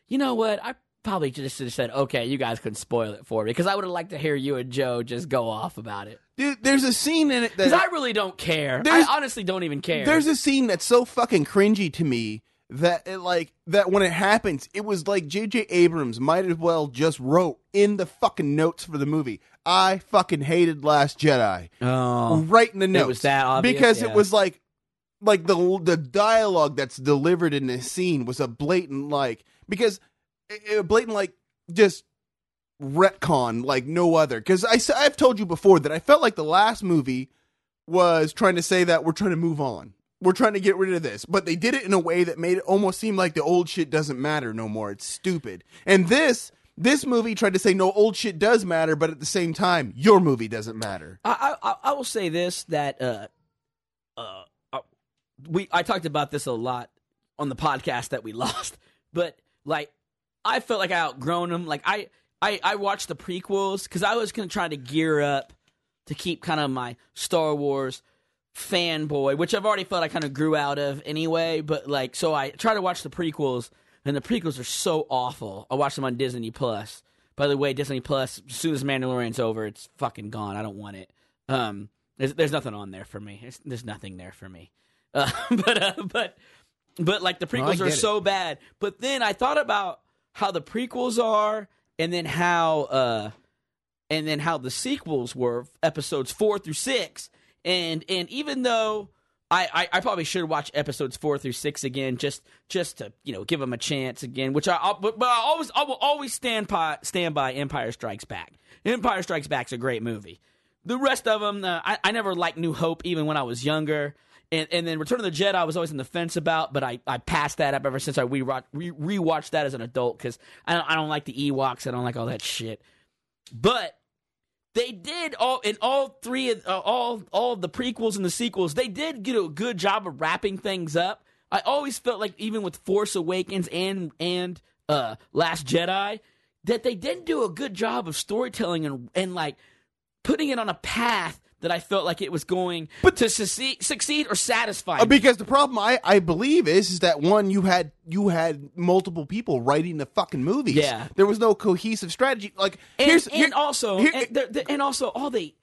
you know what? I probably just should have said, okay, you guys could spoil it for me because I would have liked to hear you and Joe just go off about it Dude, there's a scene in it that because I really don't care. I honestly don't even care. There's a scene that's so fucking cringy to me that it like that when it happens, it was like J.J. Abrams might as well just wrote in the fucking notes for the movie. I fucking hated Last Jedi. oh, Right in the notes. was that obvious? because Yeah. it was like like the the dialogue that's delivered in this scene was a blatant like because a blatant like just retcon like no other because I I've told you before that I felt like the last movie was trying to say that we're trying to move on. We're trying to get rid of this, but they did it in a way that made it almost seem like the old shit doesn't matter no more. It's stupid. And this this movie tried to say no old shit does matter, but at the same time, your movie doesn't matter. I, I I will say this that uh, uh, uh, we I talked about this a lot on the podcast that we <laughs> lost, but like I felt like I outgrown them. Like I I I watched the prequels because I was gonna try to gear up to keep kind of my Star Wars fanboy, which I've already felt I kind of grew out of anyway. But like, so I try to watch the prequels, and the prequels are so awful. I watch them on Disney Plus. By the way, Disney Plus, as soon as Mandalorian's over, it's fucking gone. I don't want it. Um, there's, there's nothing on there for me. There's, there's nothing there for me. <laughs> Uh, but uh, but but like the prequels are it. so bad. But then I thought about how the prequels are, and then how uh, and then how the sequels were episodes four through six, and and even though. I, I, I probably should watch episodes four through six again, just just to you know give them a chance again. Which I I'll, but, but I always I will always stand by stand by Empire Strikes Back. Empire Strikes Back's a great movie. The rest of them, uh, I, I never liked New Hope even when I was younger. And, and then Return of the Jedi, I was always on the fence about, but I, I passed that up ever since I re re- rewatched that as an adult because I don't, I don't like the Ewoks. I don't like all that shit. But they did all in all three of uh, all all the prequels and the sequels. They did get a good job of wrapping things up. I always felt like even with Force Awakens and and uh, Last Jedi that they didn't do a good job of storytelling and and like putting it on a path that I felt like it was going But- to succeed, succeed or satisfy. Uh, me. because the problem I, I believe is is that one you had you had multiple people writing the fucking movies. Yeah. there was no cohesive strategy. Like and, here's and here- also here- and, the- the- and also all they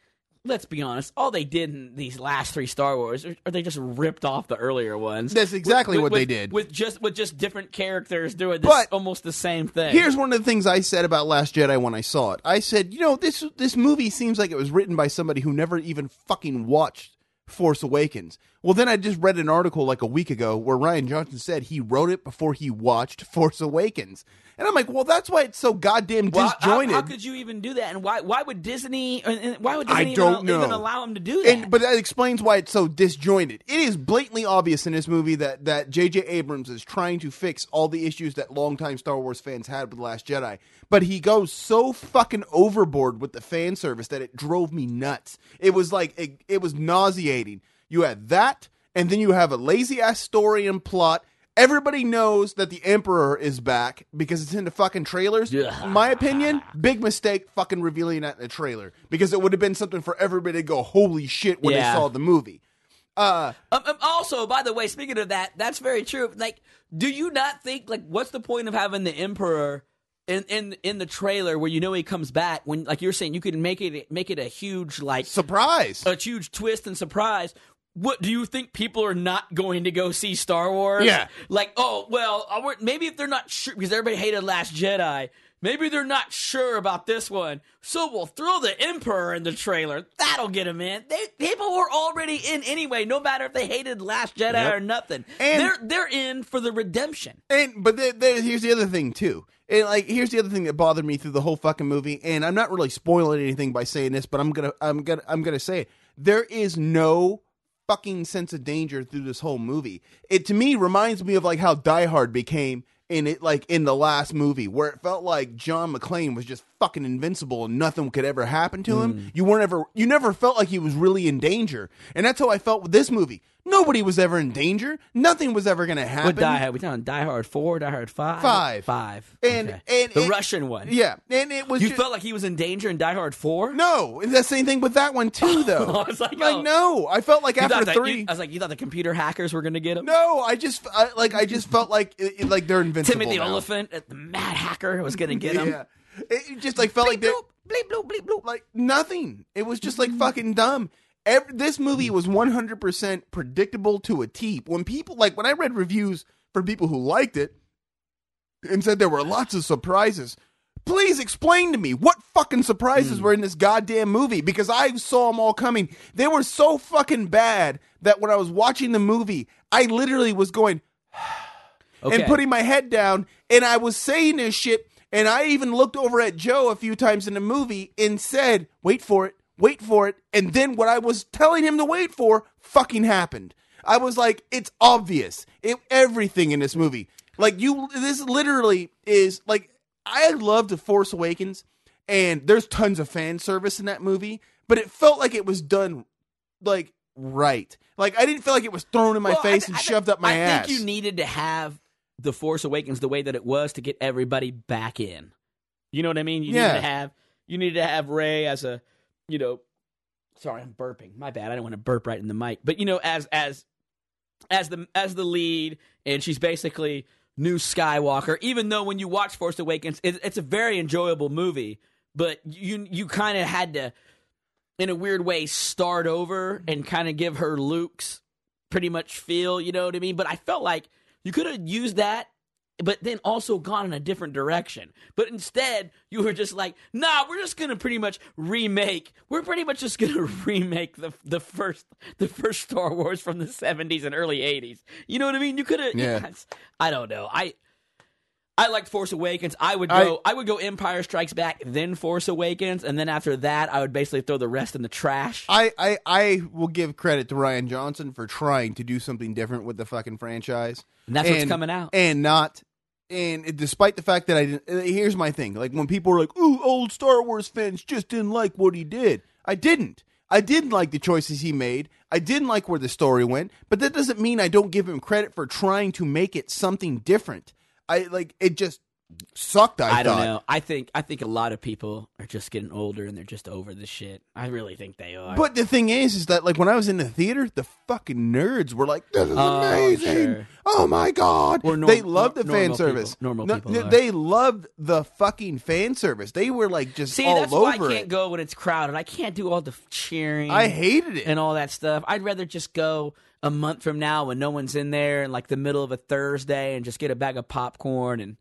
let's be honest all they did in these last three star wars are, are they just ripped off the earlier ones That's exactly With- what with- they did. with just with just different characters doing this, But- almost the same thing Here's one of the things I said about Last Jedi when I saw it. I said, you know, this this movie seems like it was written by somebody who never even fucking watched Force Awakens. Well, then I just read an article like a week ago where Rian Johnson said he wrote it before he watched <laughs> Force Awakens. And I'm like, well, that's why it's so goddamn Well, how- disjointed. How, could you even do that? And why? Why would Disney? and- and Why would I don't even, know. even allow them to do that? And, but that explains why it's so disjointed. It is blatantly obvious in this movie that that J.J. Abrams is trying to fix all the issues that longtime Star Wars fans had with The Last Jedi. But he goes so fucking overboard with the fan service that it drove me nuts. It was like it, it was nauseating. You had that, and then you have a lazy ass story and plot. Everybody knows that the Emperor is back because it's in the fucking trailers. Yeah. In my opinion, big mistake fucking revealing that in the trailer because it would have been something for everybody to go, holy shit, when Yeah. they saw the movie. Uh, Um, um, also, by the way, speaking of that, that's very true. Like, do you not think like what's the point of having the emperor in in in the trailer where you know he comes back when like you're saying you could make it make it a huge like surprise. a huge twist and surprise. What do you think people are not going to go see Star Wars? Yeah. Like, oh well, maybe if they're not sure because everybody hated Last Jedi. Maybe they're not sure about this one, so we'll throw the Emperor in the trailer. That'll get them in. They, people were already in anyway, no matter if they hated Last Jedi Yep. or nothing. And- they're they're in for the redemption. And but there, there, here's the other thing too. And like here's the other thing that bothered me through the whole fucking movie. And I'm not really spoiling anything by saying this, but I'm gonna I'm gonna I'm gonna say it. There is no fucking sense of danger through this whole movie. It to me reminds me of like how Die Hard became in it like in the last movie where it felt like John McClane was just fucking invincible and nothing could ever happen to him. Mm. You weren't ever you never felt like he was really in danger. And that's how I felt with this movie. Nobody was ever in danger. Nothing was ever going to happen. What Die Hard? We talking Die Hard four, Die Hard five, Five. five, And- Okay. and- the and- Russian one. Yeah, and it was You ju- felt like he was in danger in Die Hard four. no. The same thing with that one too, <laughs> though. I was like, oh. no, I felt like You after that- three. you- I was like, you thought the computer hackers were going to get him? no, I just I, like I just felt like it, it- like they're invincible. Timothy now. Olyphant, uh, the mad hacker, was going to get him. Yeah, it it just like felt like they're bleep, bloop, bleep, bloop. like nothing. It was just like fucking dumb. Every, this movie was 100% predictable to a T. When people like when I read reviews from people who liked it and said there were lots of surprises, please explain to me what fucking surprises hmm. were in this goddamn movie because I saw them all coming. They were so fucking bad that when I was watching the movie, I literally was going <sighs> Okay. and putting my head down and I was saying this shit and I even looked over at Joe a few times in the movie and said, "Wait for it. Wait for it." And then what I was telling him to wait for fucking happened. I was like, "It's obvious. It, everything in this movie. Like you this literally is like I love The Force Awakens and there's tons of fan service in that movie, but it felt like it was done like right. Like I didn't feel like it was thrown in my Well, face and I shoved up my I ass. I think you needed to have the Force Awakens the way that it was to get everybody back in. You know what I mean? You Yeah. needed to have you needed to have Rey as a, you know, sorry, I'm burping. My bad. I don't want to burp right in the mic. But you know, as as as the as the lead, and she's basically new Skywalker. Even though when you watch Force Awakens, it, it's a very enjoyable movie, but you you kind of had to, in a weird way, start over and kind of give her Luke's pretty much feel. You know what I mean? But I felt like you could have used that. But then also gone in a different direction. But instead, you were just like, "Nah, we're just gonna pretty much remake. We're pretty much just gonna <laughs> remake the the first the first Star Wars from the seventies and early eighties. You know what I mean? You could have. Yeah. it's- I don't know. I I liked Force Awakens. I would go. I, would go Empire Strikes Back, then Force Awakens, and then after that, I would basically throw the rest in the trash. I, I, I will give credit to Rian Johnson for trying to do something different with the fucking franchise. And that's what's coming out. And not and it- despite the fact that I didn't uh, here's my thing. Like when people are like, Ooh, old Star Wars fans just didn't like what he did. I didn't. I didn't like the choices he made. I didn't like where the story went, but that doesn't mean I don't give him credit for trying to make it something different. I like it just sucked, I, I, don't know. I think I think a lot of people are just getting older and they're just over the shit. I really think they are. But the thing is, is that like when I was in the theater, the fucking nerds were like, "This is Oh, amazing! sure. Oh my god!" Or norm- they loved the nor- fan normal service. people. Normal No, people are. They loved the fucking fan service. They were like just See, all that's why I can't it. go when it's crowded. I can't do all the cheering. I hated it. and all that stuff. I'd rather just go a month from now when no one's in there in like the middle of a Thursday and just get a bag of popcorn and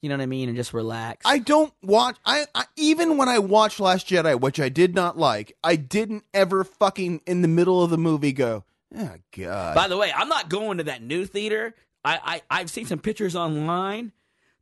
you know what I mean and just relax. I don't watch. I, I even when I watched Last Jedi, which I did not like, I didn't ever fucking in the middle of the movie go, "Oh god." By the way, I'm not going to that new theater. I, I I've seen some pictures online.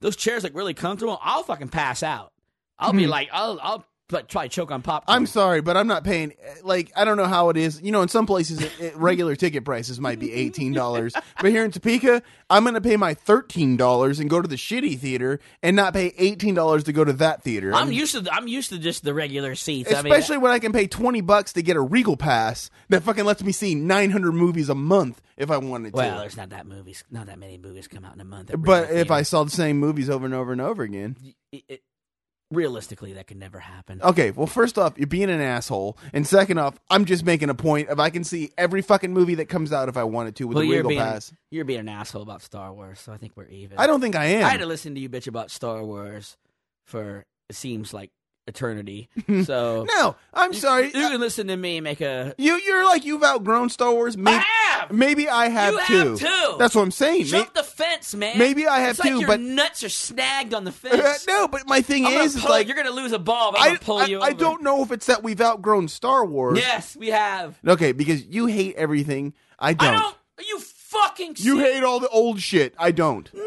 Those chairs look really comfortable. I'll fucking pass out. I'll be hmm. like, I'll I'll like, try to choke on popcorn. I'm sorry, but I'm not paying. Like, I don't know how it is. You know, in some places, it, it- regular ticket prices might be eighteen dollars, but here in Topeka, I'm going to pay my thirteen dollars and go to the shitty theater, and not pay eighteen dollars to go to that theater. I'm I mean, used to I'm used to just the regular seats. I mean, especially when I can pay twenty bucks to get a Regal pass that fucking lets me see nine hundred movies a month if I wanted to. well, there's not that movies, not that many movies come out in a month. but if I saw the same movies over and over and over again, it- realistically, that could never happen. Okay, well, first off, you're being an asshole, and second off, I'm just making a point of I can see every fucking movie that comes out if I wanted to with well, Regal being Pass. you're being an asshole about Star Wars, so I think we're even. I don't think I am. I had to listen to you bitch about Star Wars for it seems like eternity. <laughs> So no, I'm you- sorry. You can listen to me make a. you you're like you've outgrown Star Wars. Maybe, I have! maybe I have You too. have too. That's what I'm saying. Jump the fence, man. maybe I have it's too, your but- nuts are snagged on the <laughs> Uh, fence. no, but my thing I'm is, is pull- like you're gonna lose a ball. But I'm I, gonna pull I, you I over. don't know if it's that we've outgrown Star Wars. Yes, we have. Okay, because you hate everything. I don't. I don't. Are you fucking. You hate all the old shit. I don't. No,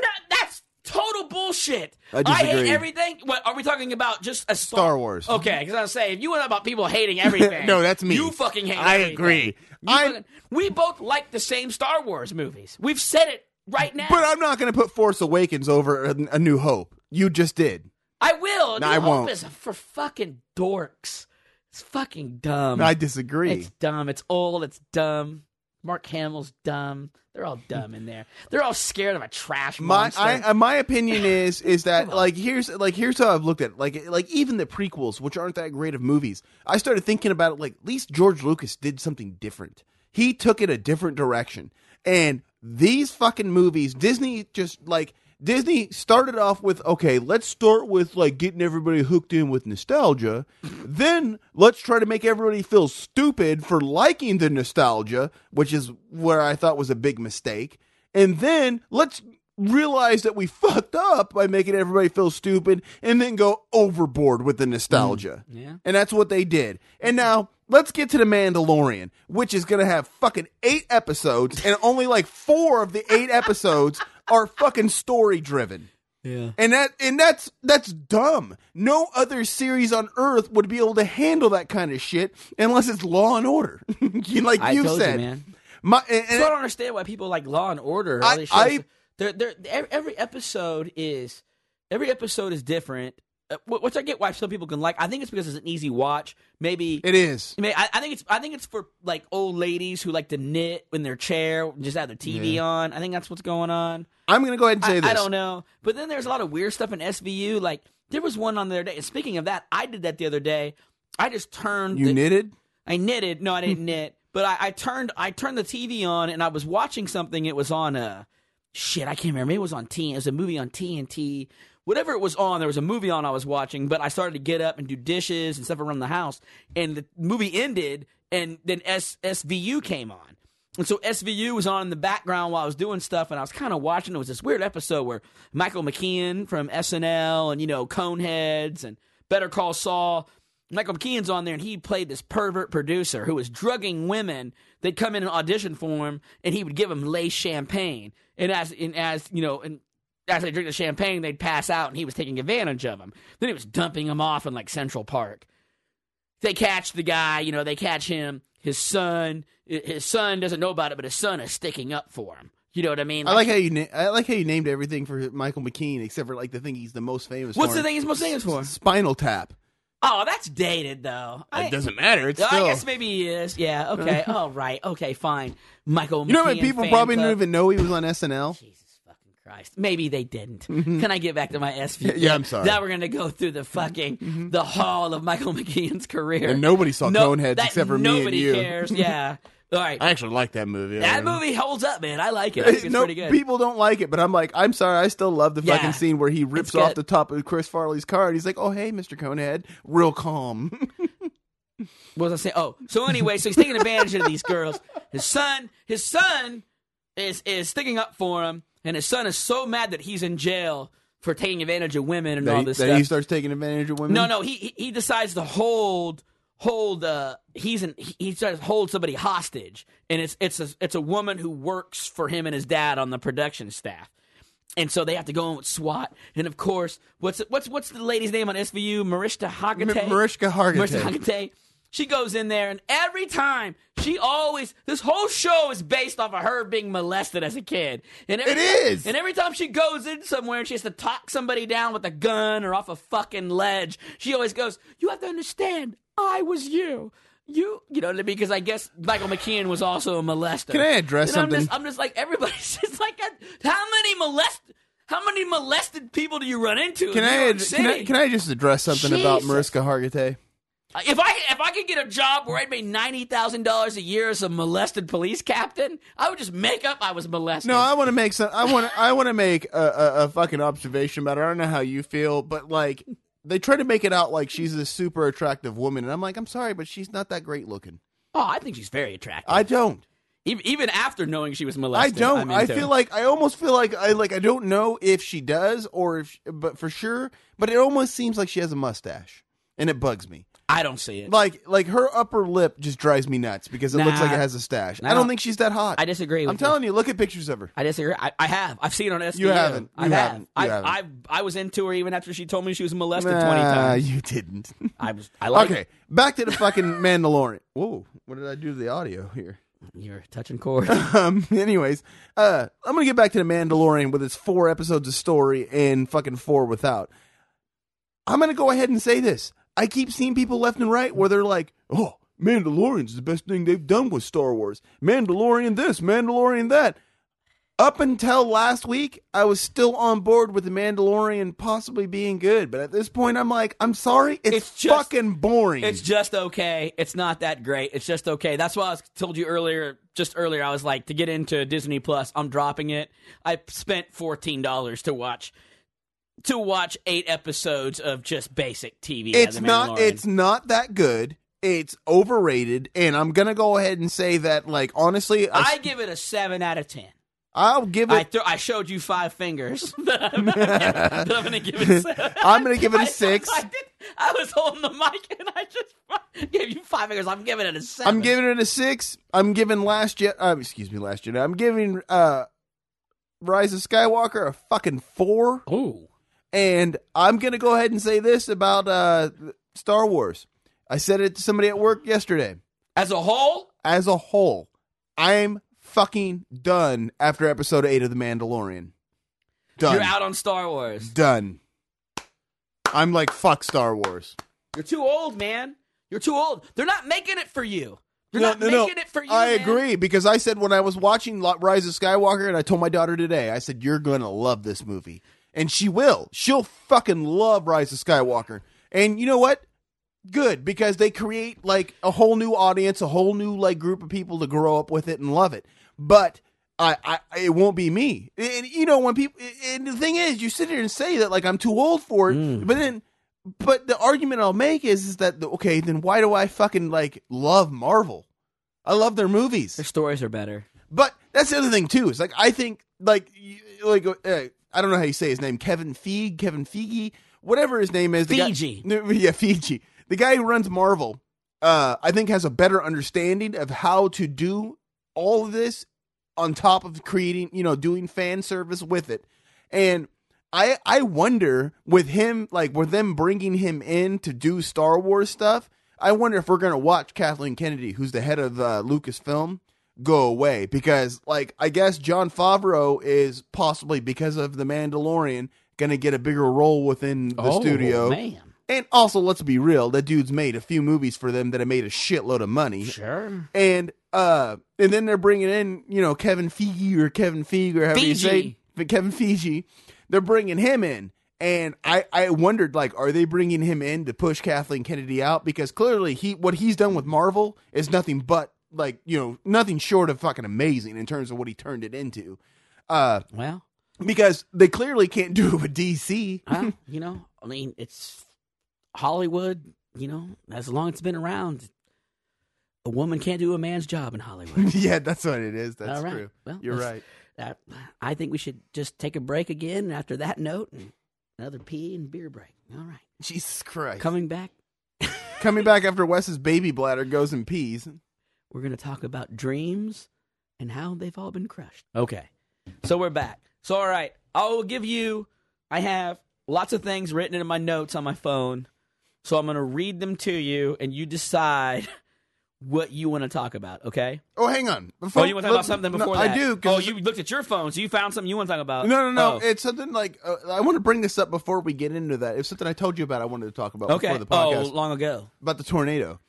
total bullshit. I disagree. hate everything. What are we talking about? Just a Star Wars. Okay, because I was saying if you want about people hating everything. <laughs> No, that's me. You fucking hate. I everything. agree. I- fucking- we both like the same Star Wars movies. We've said it right now. But I'm not going to put Force Awakens over a, a New Hope. You just did. I will. No, New I Hope won't. is for fucking dorks. It's fucking dumb. I disagree. It's dumb. It's old. It's dumb. Mark Hamill's dumb. They're all dumb in there. They're all scared of a trash my monster. I, uh, my opinion <laughs> is is that like here's like here's how I've looked at it. like like even the prequels which aren't that great of movies I started thinking about it like at least George Lucas did something different he took it a different direction and these fucking movies Disney just like Disney started off with okay let's start with like getting everybody hooked in with nostalgia then let's try to make everybody feel stupid for liking the nostalgia which is where I thought was a big mistake and then let's realize that we <laughs> fucked up by making everybody feel stupid and then go overboard with the mm. nostalgia. yeah. And that's what they did. And now let's get to the Mandalorian, which is going to have fucking 8 episodes and only like 4 of the 8 episodes are fucking story driven. yeah. And that and that's that's dumb. No other series on earth would be able to handle that kind of shit unless it's Law and Order. <laughs> Like I you told said. you, man. My, and, So I don't understand why people like Law and Order. I-. I- they're, they're, every episode is every episode is different. Uh, wh- which I get why some people can like. I think it's because it's an easy watch. Maybe it is. I mean, I, I think it's I think it's for like old ladies who like to knit in their chair, just have their TV on. I think that's what's going on. I'm going to go ahead and say I, this. I don't know, but then there's a lot of weird stuff in SVU. Like there was one on the other day. And speaking of that, I did that the other day. I just turned You the, knitted? I knitted. No, I didn't <laughs> knit. But I, I turned I turned the TV on and I was watching something. It was on uh shit. I can't remember. Maybe it was on T. It was a movie on TNT. Whatever it was on, there was a movie on I was watching. But I started to get up and do dishes and stuff around the house. And the movie ended, and then S, SVU came on. And so SVU was on in the background while I was doing stuff, and I was kind of watching. It was this weird episode where Michael McKean from SNL and you know Coneheads and Better Call Saul. Michael McKean's on there, and he played this pervert producer who was drugging women. They'd come in and audition for him, and he would give them lace champagne. And as and as you know, and as they drink the champagne, they'd pass out, and he was taking advantage of them. Then he was dumping them off in like Central Park. They catch the guy, you know, they catch him. His son, his son doesn't know about it, but his son is sticking up for him. You know what I mean? I like how you na- I like how you named everything for Michael McKean except for like the thing he's the most famous What's for. the thing he's most famous for? Spinal Tap. Oh, that's dated though. It I, doesn't matter. It's I still. guess maybe he is. Yeah. Okay. <laughs> All right. Okay. Fine. Michael. You know how McKean many people fan probably club. didn't even know he was on SNL? Jesus fucking Christ. Maybe they didn't. Mm-hmm. Can I get back to my SVU? Yeah, I'm sorry. Now we're going to go through the fucking, mm-hmm. Mm-hmm. the hall of Michael <laughs> McKean's career. And nobody saw No- Coneheads that except for me and Nobody you. cares. Yeah. <laughs> All right. I actually like that movie. that movie holds up, man. I like it. I think it's no, pretty good. people don't like it, but I'm like, I'm sorry, I still love the Yeah. fucking scene where he rips off the top of Chris Farley's car and he's like, "Oh, hey, Mr. Conehead," real calm. <laughs> What was I saying? Oh, so anyway, so he's taking advantage of these girls. His son, his son is is sticking up for him, and his son is so mad that he's in jail for taking advantage of women and that all he, this that stuff. he starts taking advantage of women. No, no, he he, he decides to hold hold uh he's in he, he to hold somebody hostage and it's it's a it's a woman who works for him and his dad on the production staff. And so they have to go in with SWAT, and of course, what's what's what's the lady's name on SVU? Hargitay. M- Mariska Hargitay. Mariska Hargitay. She goes in there, and every time she always this whole show is based off of her being molested as a kid. And every It is! And every time she goes in somewhere and she has to talk somebody down with a gun or off a fucking ledge, she always goes, "You have to understand, I was you." You, you know what I mean? Because I guess Michael McKean was also a molester. Can I address And I'm something? just, I'm just like everybody's <laughs> just like, how many molest, how many molested people do you run into? Can in I, New York ad- City? can I can I just address something about Mariska Hargitay? If I if I could get a job where I'd make ninety thousand dollars a year as a molested police captain, I would just make up I was molested. No, I want to make some. I want. I want to make a, a, a fucking observation about it. I don't know how you feel, but like they try to make it out like she's a super attractive woman, and I'm like, I'm sorry, but she's not that great looking. oh, I think she's very attractive. I don't. even, after knowing she was molested, I don't. I feel like I almost feel like I like I don't know if she does or if, but for sure. But it almost seems like she has a mustache, and it bugs me. I don't see it. Like like her upper lip just drives me nuts because it looks like it has a stash. I don't think she's that hot. I disagree. With I'm telling you, look at pictures of her. I disagree. I, I have. I've seen it on SVU. You haven't. You I have. haven't. You I, haven't. I, I, I was into her even after she told me she was molested Nah, twenty times. you didn't. <laughs> I was. I like okay, back to the fucking <laughs> Mandalorian. Whoa, what did I do to the audio here? You're touching cords. <laughs> Um, anyways, uh, I'm gonna get back to the Mandalorian with its four episodes of story and fucking four without. I'm gonna go ahead and say this. I keep seeing people left and right where they're like, "Oh, Mandalorian's the best thing they've done with Star Wars. Mandalorian this, Mandalorian that." Up until last week, I was still on board with the Mandalorian possibly being good, but at this point, I'm like, I'm sorry, it's, It's just- fucking boring. It's just okay. It's not that great. It's just okay. That's why I was, told you earlier, just earlier, I was like, to get into Disney Plus, I'm dropping it. I spent fourteen dollars to watch to watch eight episodes of just basic TV. it's not. It's not that good it's overrated and i'm gonna go ahead and say that like honestly I I, give it a seven out of ten. i'll give I it th- I showed you five fingers. <laughs> that I'm gonna <laughs> give- that I'm gonna give it. Seven. <laughs> i'm gonna give it I- a six I, did, I was holding the mic and I just gave you five fingers. I'm giving it a seven. i'm giving it a six i'm giving last jet uh, excuse me last jet i'm giving uh rise of skywalker a fucking four Ooh. And i'm gonna go ahead and say this about uh star wars i said it to somebody at work yesterday As a whole, as a whole i'm fucking done after episode 8 of the mandalorian done you're out on Star Wars. done. I'm like fuck Star Wars. You're too old, man. You're too old. They're not making it for you. They're No, not no, no. it for you. I man. agree because I said when I was watching Rise of Skywalker, and I told my daughter today, I said you're gonna love this movie, and she will. She'll fucking love Rise of Skywalker. And you know what? Good because they create like a whole new audience, a whole new like group of people to grow up with it and love it. But I, I it won't be me. And you know when people, and the thing is, you sit here and say that like I'm too old for it, Mm. but then. But the argument I'll make is, is that okay, then why do I fucking like love Marvel? I love their movies. Their stories are better. But that's the other thing too. Is like I think like like uh, I don't know how you say his name. Kevin Feige, Kevin Feige, whatever his name is. the guy- Fiji. No, <laughs> yeah, Fiji. The guy who runs Marvel, uh, I think has a better understanding of how to do all of this on top of creating, you know, doing fan service with it. And I I wonder with him like with them bringing him in to do Star Wars stuff. I wonder if we're gonna watch Kathleen Kennedy, who's the head of uh, Lucasfilm, go away because like I guess Jon Favreau is possibly because of the Mandalorian gonna get a bigger role within the Oh, studio. man. And also, let's be real, that dude's made a few movies for them that have made a shitload of money. Sure. And uh, and then they're bringing in, you know, Kevin Feige or Kevin Feige or however you say, but Kevin Fiji. They're bringing him in, and I I wondered like, are they bringing him in to push Kathleen Kennedy out? Because clearly he what he's done with Marvel is nothing but like you know nothing short of fucking amazing in terms of what he turned it into. Uh, Well, because they clearly can't do it with DC. well, you know, I mean, it's Hollywood. You know, as long as it's been around, a woman can't do a man's job in Hollywood. <laughs> yeah, that's what it is. That's right. true. Well, You're right. Uh, I think we should just take a break again after that note and another pee and beer break. All right. Jesus Christ. Coming back, Coming back after Wes's baby bladder goes and pees. We're going to talk about dreams and how they've all been crushed. Okay. So we're back. So, all right. I will give you, I have lots of things written in my notes on my phone. So I'm going to read them to you and you decide <laughs> what you want to talk about, okay? Oh, hang on. Before, Oh, you want to talk about something no, before that? I that? do. 'cause Oh, you looked at your phone, so you found something you want to talk about. No, no, no. Oh. It's something like uh, I want to bring this up before we get into that. It's something I told you about. I wanted to talk about okay. before the Oh, podcast long ago. about the tornado.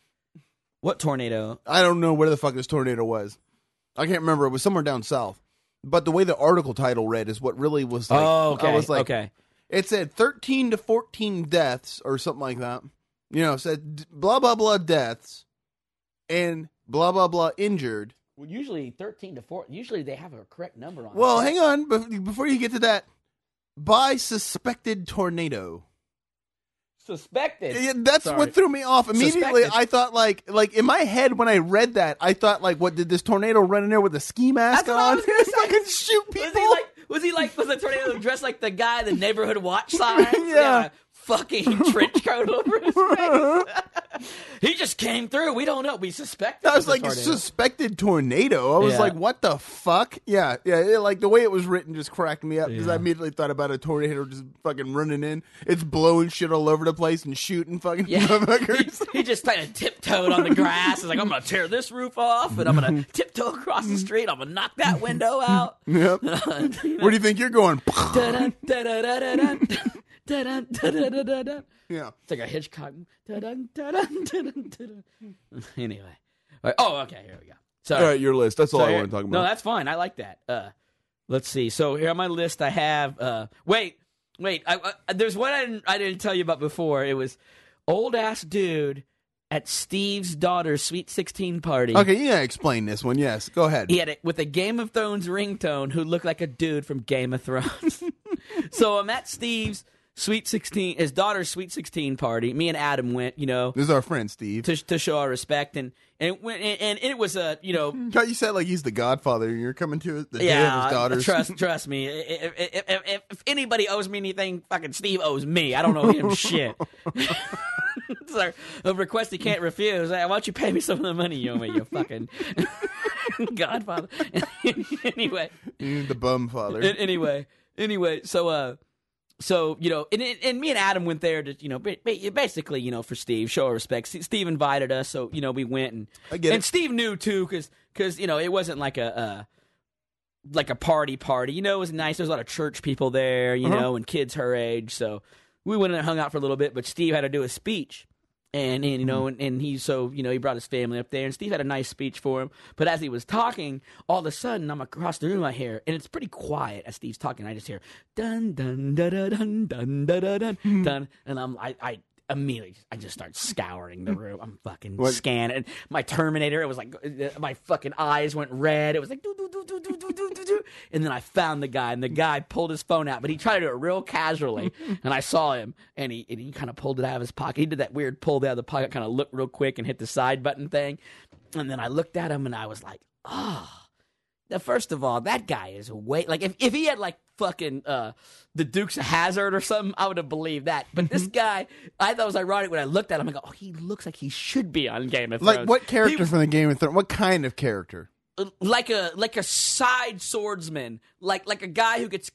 What tornado? I don't know where the fuck this tornado was. I can't remember. It was somewhere down south. But the way the article title read is what really was like. oh, okay. I was like, okay. it said 13 to 14 deaths or something like that. You know, said blah blah blah deaths and blah blah blah injured. Well, usually 13 to 4. Usually they have a correct number on Well, it. hang on. bef- Before you get to that, by suspected tornado. Suspected. Yeah, that's Sorry. what threw me off. Immediately, Suspected. I thought like like in my head when I read that, I thought like, what did this tornado run in there with a ski mask That's what I on was gonna <laughs> and say. fucking shoot people? Was he like? Was he like? Was the tornado dressed like the guy the neighborhood watch sign? <laughs> Yeah. fucking trench coat over his face. <laughs> <laughs> he just came through. We don't know. We suspect. I was like tornado. suspected tornado. I was Yeah. like, what the fuck? Yeah, yeah. it- like the way it was written just cracked me up because I immediately thought about a tornado just fucking running in. It's blowing shit all over the place and shooting fucking Yeah, <laughs> he, motherfuckers. he just kind of tiptoed on the grass. He's like, I'm gonna tear this roof off, and I'm gonna <laughs> tiptoe across the street. I'm gonna knock that window out. yep. You know? Where do you think you're going? Dun, dun, dun, dun, dun, dun. Dun, dun, dun, dun, dun, dun, dun. yeah. It's like a Hitchcock. Anyway, right. oh, okay, here we go. So, All right, your list. That's all so I want to talk about. No, that's fine. I like that. Uh, let's see. So here on my list, I have. Uh, wait, wait. I, I, there's one I didn't, I didn't tell you about before. It was old ass dude at Steve's daughter's sweet sixteen party. okay, yeah. Explain this one. Yes, go ahead. He had it with a Game of Thrones ringtone who looked like a dude from Game of Thrones. <laughs> so I'm at Steve's sweet sixteen, his daughter's sweet sixteen party. Me and Adam went, you know, This is our friend Steve. to to show our respect, and and and, and it was a, you know, <laughs> God, you said like he's the Godfather, and you're coming to the day of yeah, his daughters. trust trust me. If, if, if, if anybody owes me anything, fucking Steve owes me. I don't owe him <laughs> shit. <laughs> so a request he can't refuse. Why don't you pay me some of the money you owe me, you fucking Godfather? anyway, the bum father. anyway, anyway, so uh, so you know, and, and me and Adam went there to you know, ba- ba- basically you know for Steve, show our respect. Steve invited us, so you know we went and and it. Steve knew too, because because you know it wasn't like a. Uh, like a party party, you know, it was nice. There was a lot of church people there, you Uh-huh. know, and kids her age. So we went and hung out for a little bit. But Steve had to do a speech, and, and you know, hmm. and, and he so you know he brought his family up there, and Steve had a nice speech for him. But as he was talking, all of a sudden I'm across the room. I hear, and it's pretty quiet as Steve's talking. I just hear dun dun dun dun dun dun dun dun dun, and I'm I I immediately I just start scouring the room. I'm fucking What- scanning. My Terminator, it was like uh, my fucking eyes went red. It was like do do do do do do do do do. And then I found the guy, and the guy pulled his phone out, but he tried to do it real casually. <laughs> and I saw him, and he and he kind of pulled it out of his pocket. He did that weird pull out of the pocket, kind of looked real quick, and hit the side button thing. And then I looked at him, and I was like, oh. First of all, that guy is way like if, if he had like fucking uh the Dukes of Hazzard or something, I would have believed that. But this guy, I thought was ironic when I looked at him. I go, oh, he looks like he should be on Game of Thrones. Like what character He- from the Game of Thrones? What kind of character? like a like a side swordsman, like like a guy who gets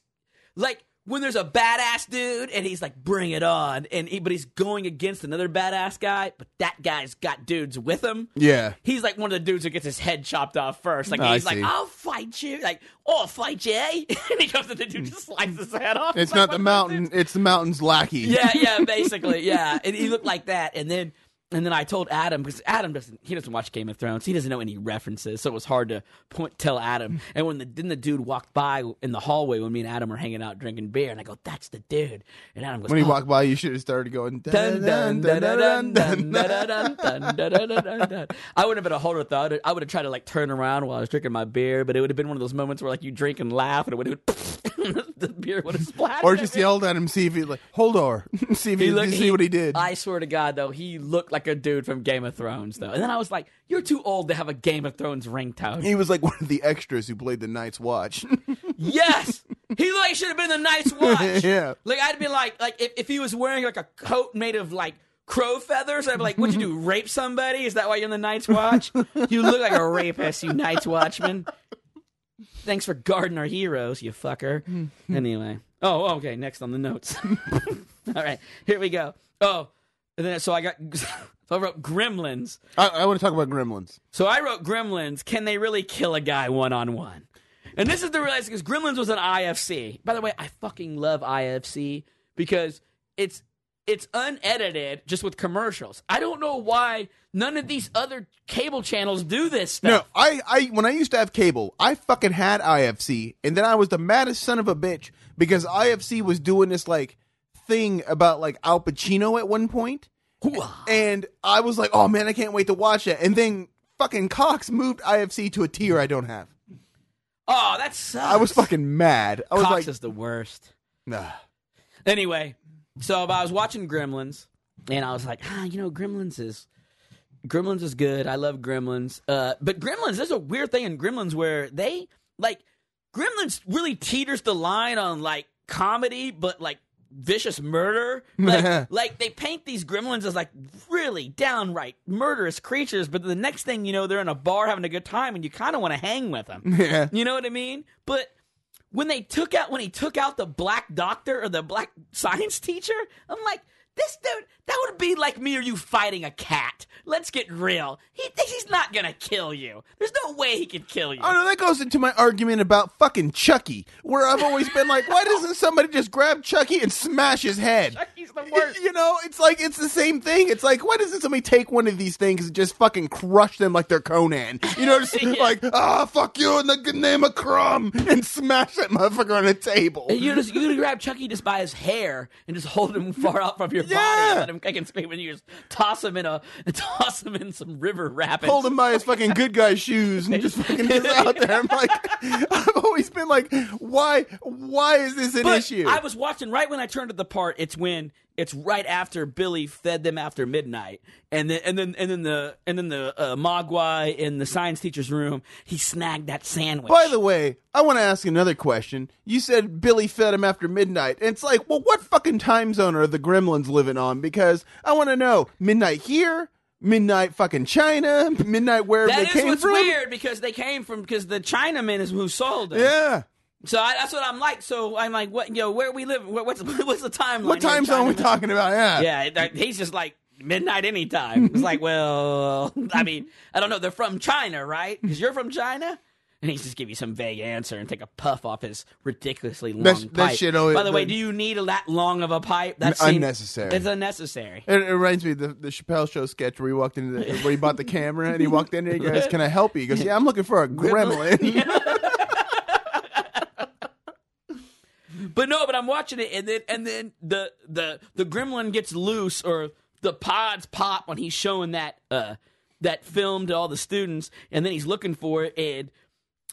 like when there's a badass dude and he's like bring it on, and he, but he's going against another badass guy, but that guy's got dudes with him. Yeah. He's like one of the dudes who gets his head chopped off first. Like Oh, I he's like, see. "I'll fight you." Like, "Oh, I'll fight you," eh? <laughs> and he comes and the dude, just slices his head off. It's like not the mountain. It's the mountain's lackey. yeah, yeah, <laughs> basically, yeah. And he looked like that, and then and then I told Adam because Adam doesn't he doesn't watch Game of Thrones. He doesn't know any references, so it was hard to point tell Adam. And when the then the dude walked by in the hallway when me and Adam were hanging out drinking beer, and I go, "That's the dude." And Adam goes, "When he oh. walked by, you should have started going." I would have been a holder thought. I would have tried to like turn around while I was drinking my beer, but it would have been one of those moments where like you drink and laugh, and it would have the beer would have splashed. Or just yelled at him, see if he like hold or see if he, he, looked, see he, what he did. I swear to God, though, he looked like a dude from Game of Thrones, though. And then I was like, "You're too old to have a Game of Thrones ringtone." he was like one of the extras who played the Night's Watch. <laughs> yes, he like should have been the Night's Watch. <laughs> Yeah. like I'd be like, like if, if he was wearing like a coat made of like crow feathers, I'd be like, "What'd you do? <laughs> Rape somebody? Is that why you're in the Night's Watch? you look like a rapist, you Night's Watchman." Thanks for guarding our heroes, you fucker. anyway. Oh, okay. Next on the notes. All right, here we go. Oh, and then so I got. <laughs> So I wrote Gremlins. I, I want to talk about Gremlins. So I wrote Gremlins. Can they really kill a guy one on one? And this is the realization because Gremlins was an IFC. By the way, I fucking love IFC because it's it's unedited, just with commercials. I don't know why none of these other cable channels do this stuff. No. I, I when I used to have cable, I fucking had IFC, and then I was the maddest son of a bitch because IFC was doing this like thing about like Al Pacino at one point, and I was like, oh man, I can't wait to watch it. And then fucking Cox moved IFC to a tier I don't have. Oh, that sucks. I was fucking mad. I was Cox like, is the worst. nah. Anyway, so I was watching Gremlins, and I was like, ah, you know, Gremlins is Gremlins is good. I love Gremlins. Uh, but Gremlins, there's a weird thing in Gremlins where they like Gremlins really teeters the line on like comedy, but like vicious murder. Like, <laughs> like they paint these gremlins as like really downright murderous creatures, but the next thing you know, they're in a bar having a good time, and you kind of want to hang with them. <laughs> Yeah. You know what I mean? But when they took out when he took out the black doctor or the black <laughs> science teacher, I'm like, this dude, that would be like me or you fighting a cat. Let's get real. He he's not gonna kill you. There's no way he could kill you. Oh no, that goes into my argument about fucking Chucky, where I've always been like, why doesn't somebody just grab Chucky and smash his head? He's the worst. <laughs> You know, it's like it's the same thing. It's like, why doesn't somebody take one of these things and just fucking crush them like they're Conan? You know, just <laughs> Yeah. like, ah, fuck you in the good name of Crom, and smash that motherfucker on a table. You just you grab Chucky just by his hair and just hold him far out from your body Yeah. and let him kick and scream and you just toss him in a <laughs> toss him in some river rapids. Hold him by his fucking good guy shoes and just <laughs> fucking just out there. I'm like, <laughs> I've always been like, why, why is this an But issue? I was watching right when I turned to the part. It's when it's right after Billy fed them after midnight, and then and then and then the and then the uh, Mogwai in the science teacher's room. He snagged that sandwich. By the way, I want to ask another question. You said Billy fed him after midnight. And it's like, well, what fucking time zone are the gremlins living on? Because I want to know midnight here, midnight fucking China, midnight wherever that they is came what's from. weird because they came from because the Chinaman is who sold them. Yeah. So I, that's what I'm like. So I'm like, what? Yo, where we live? What, what's <laughs> what's the timeline? What time zone we talking about? Yeah. Yeah, that- he's just like midnight anytime. It's like, well, <laughs> I mean, I don't know. They're from China, right? Because you're from China. And he's just give you some vague answer and take a puff off his ridiculously long That's- pipe. that shit always- By the way, do you need that long of a pipe? That seems- Unnecessary. It's unnecessary. It, it reminds me of the, the Chappelle show sketch where he walked into the, where he bought the camera and he walked in there. And he goes, "Can I help you?" He goes, "Yeah, I'm looking for a <laughs> gremlin." But no, but I'm watching it, and then and then the the the gremlin gets loose, or the pods pop when he's showing that uh that film to all the students, and then he's looking for it, and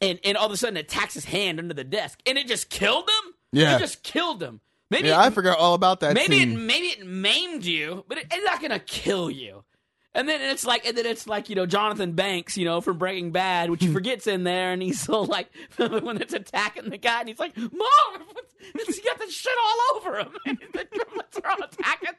and and all of a sudden it attacks his hand under the desk, and it just killed him. Yeah. it just killed him. Maybe Yeah, it, I forgot all about that maybe it, maybe it maimed you, but it, it's not gonna kill you. And then it's like, and then it's like, you know, Jonathan Banks, you know, from Breaking Bad, which he hmm. forgets in there, and he's <laughs> so like, <laughs> when it's attacking the guy, and he's like, "Mom, <laughs> it's got this shit all over him," and the are all attacking.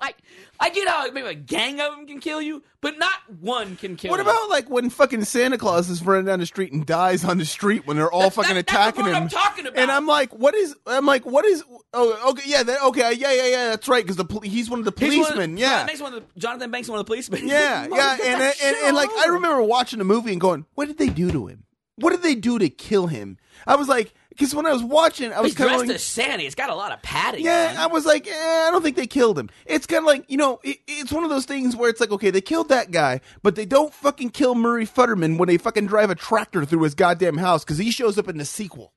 Like, I get how maybe a gang of them can kill you, but not one can kill. What you. about like when fucking Santa Claus is running down the street and dies on the street when they're all That- fucking that- that's attacking part him? I'm talking about. And I'm like, what is? I'm like, what is? Oh, okay, yeah, that, okay, yeah, yeah, yeah. That's right, because the poli- he's one of the He's one of- policemen. Jonathan yeah, Banks, one of the, Jonathan Banks, one of the policemen. yeah, <laughs> yeah. get And and, and, like I <laughs> remember watching the movie and going, what did they do to him? What did they do to kill him? I was like, because when I was watching, I was He's kind of dressed like, as Santa. He's got a lot of padding. Yeah, I was like, eh, I don't think they killed him. It's kind of like, you know, it, it's one of those things where it's like, okay, they killed that guy, but they don't fucking kill Murray Futterman when they fucking drive a tractor through his goddamn house because he shows up in the sequel.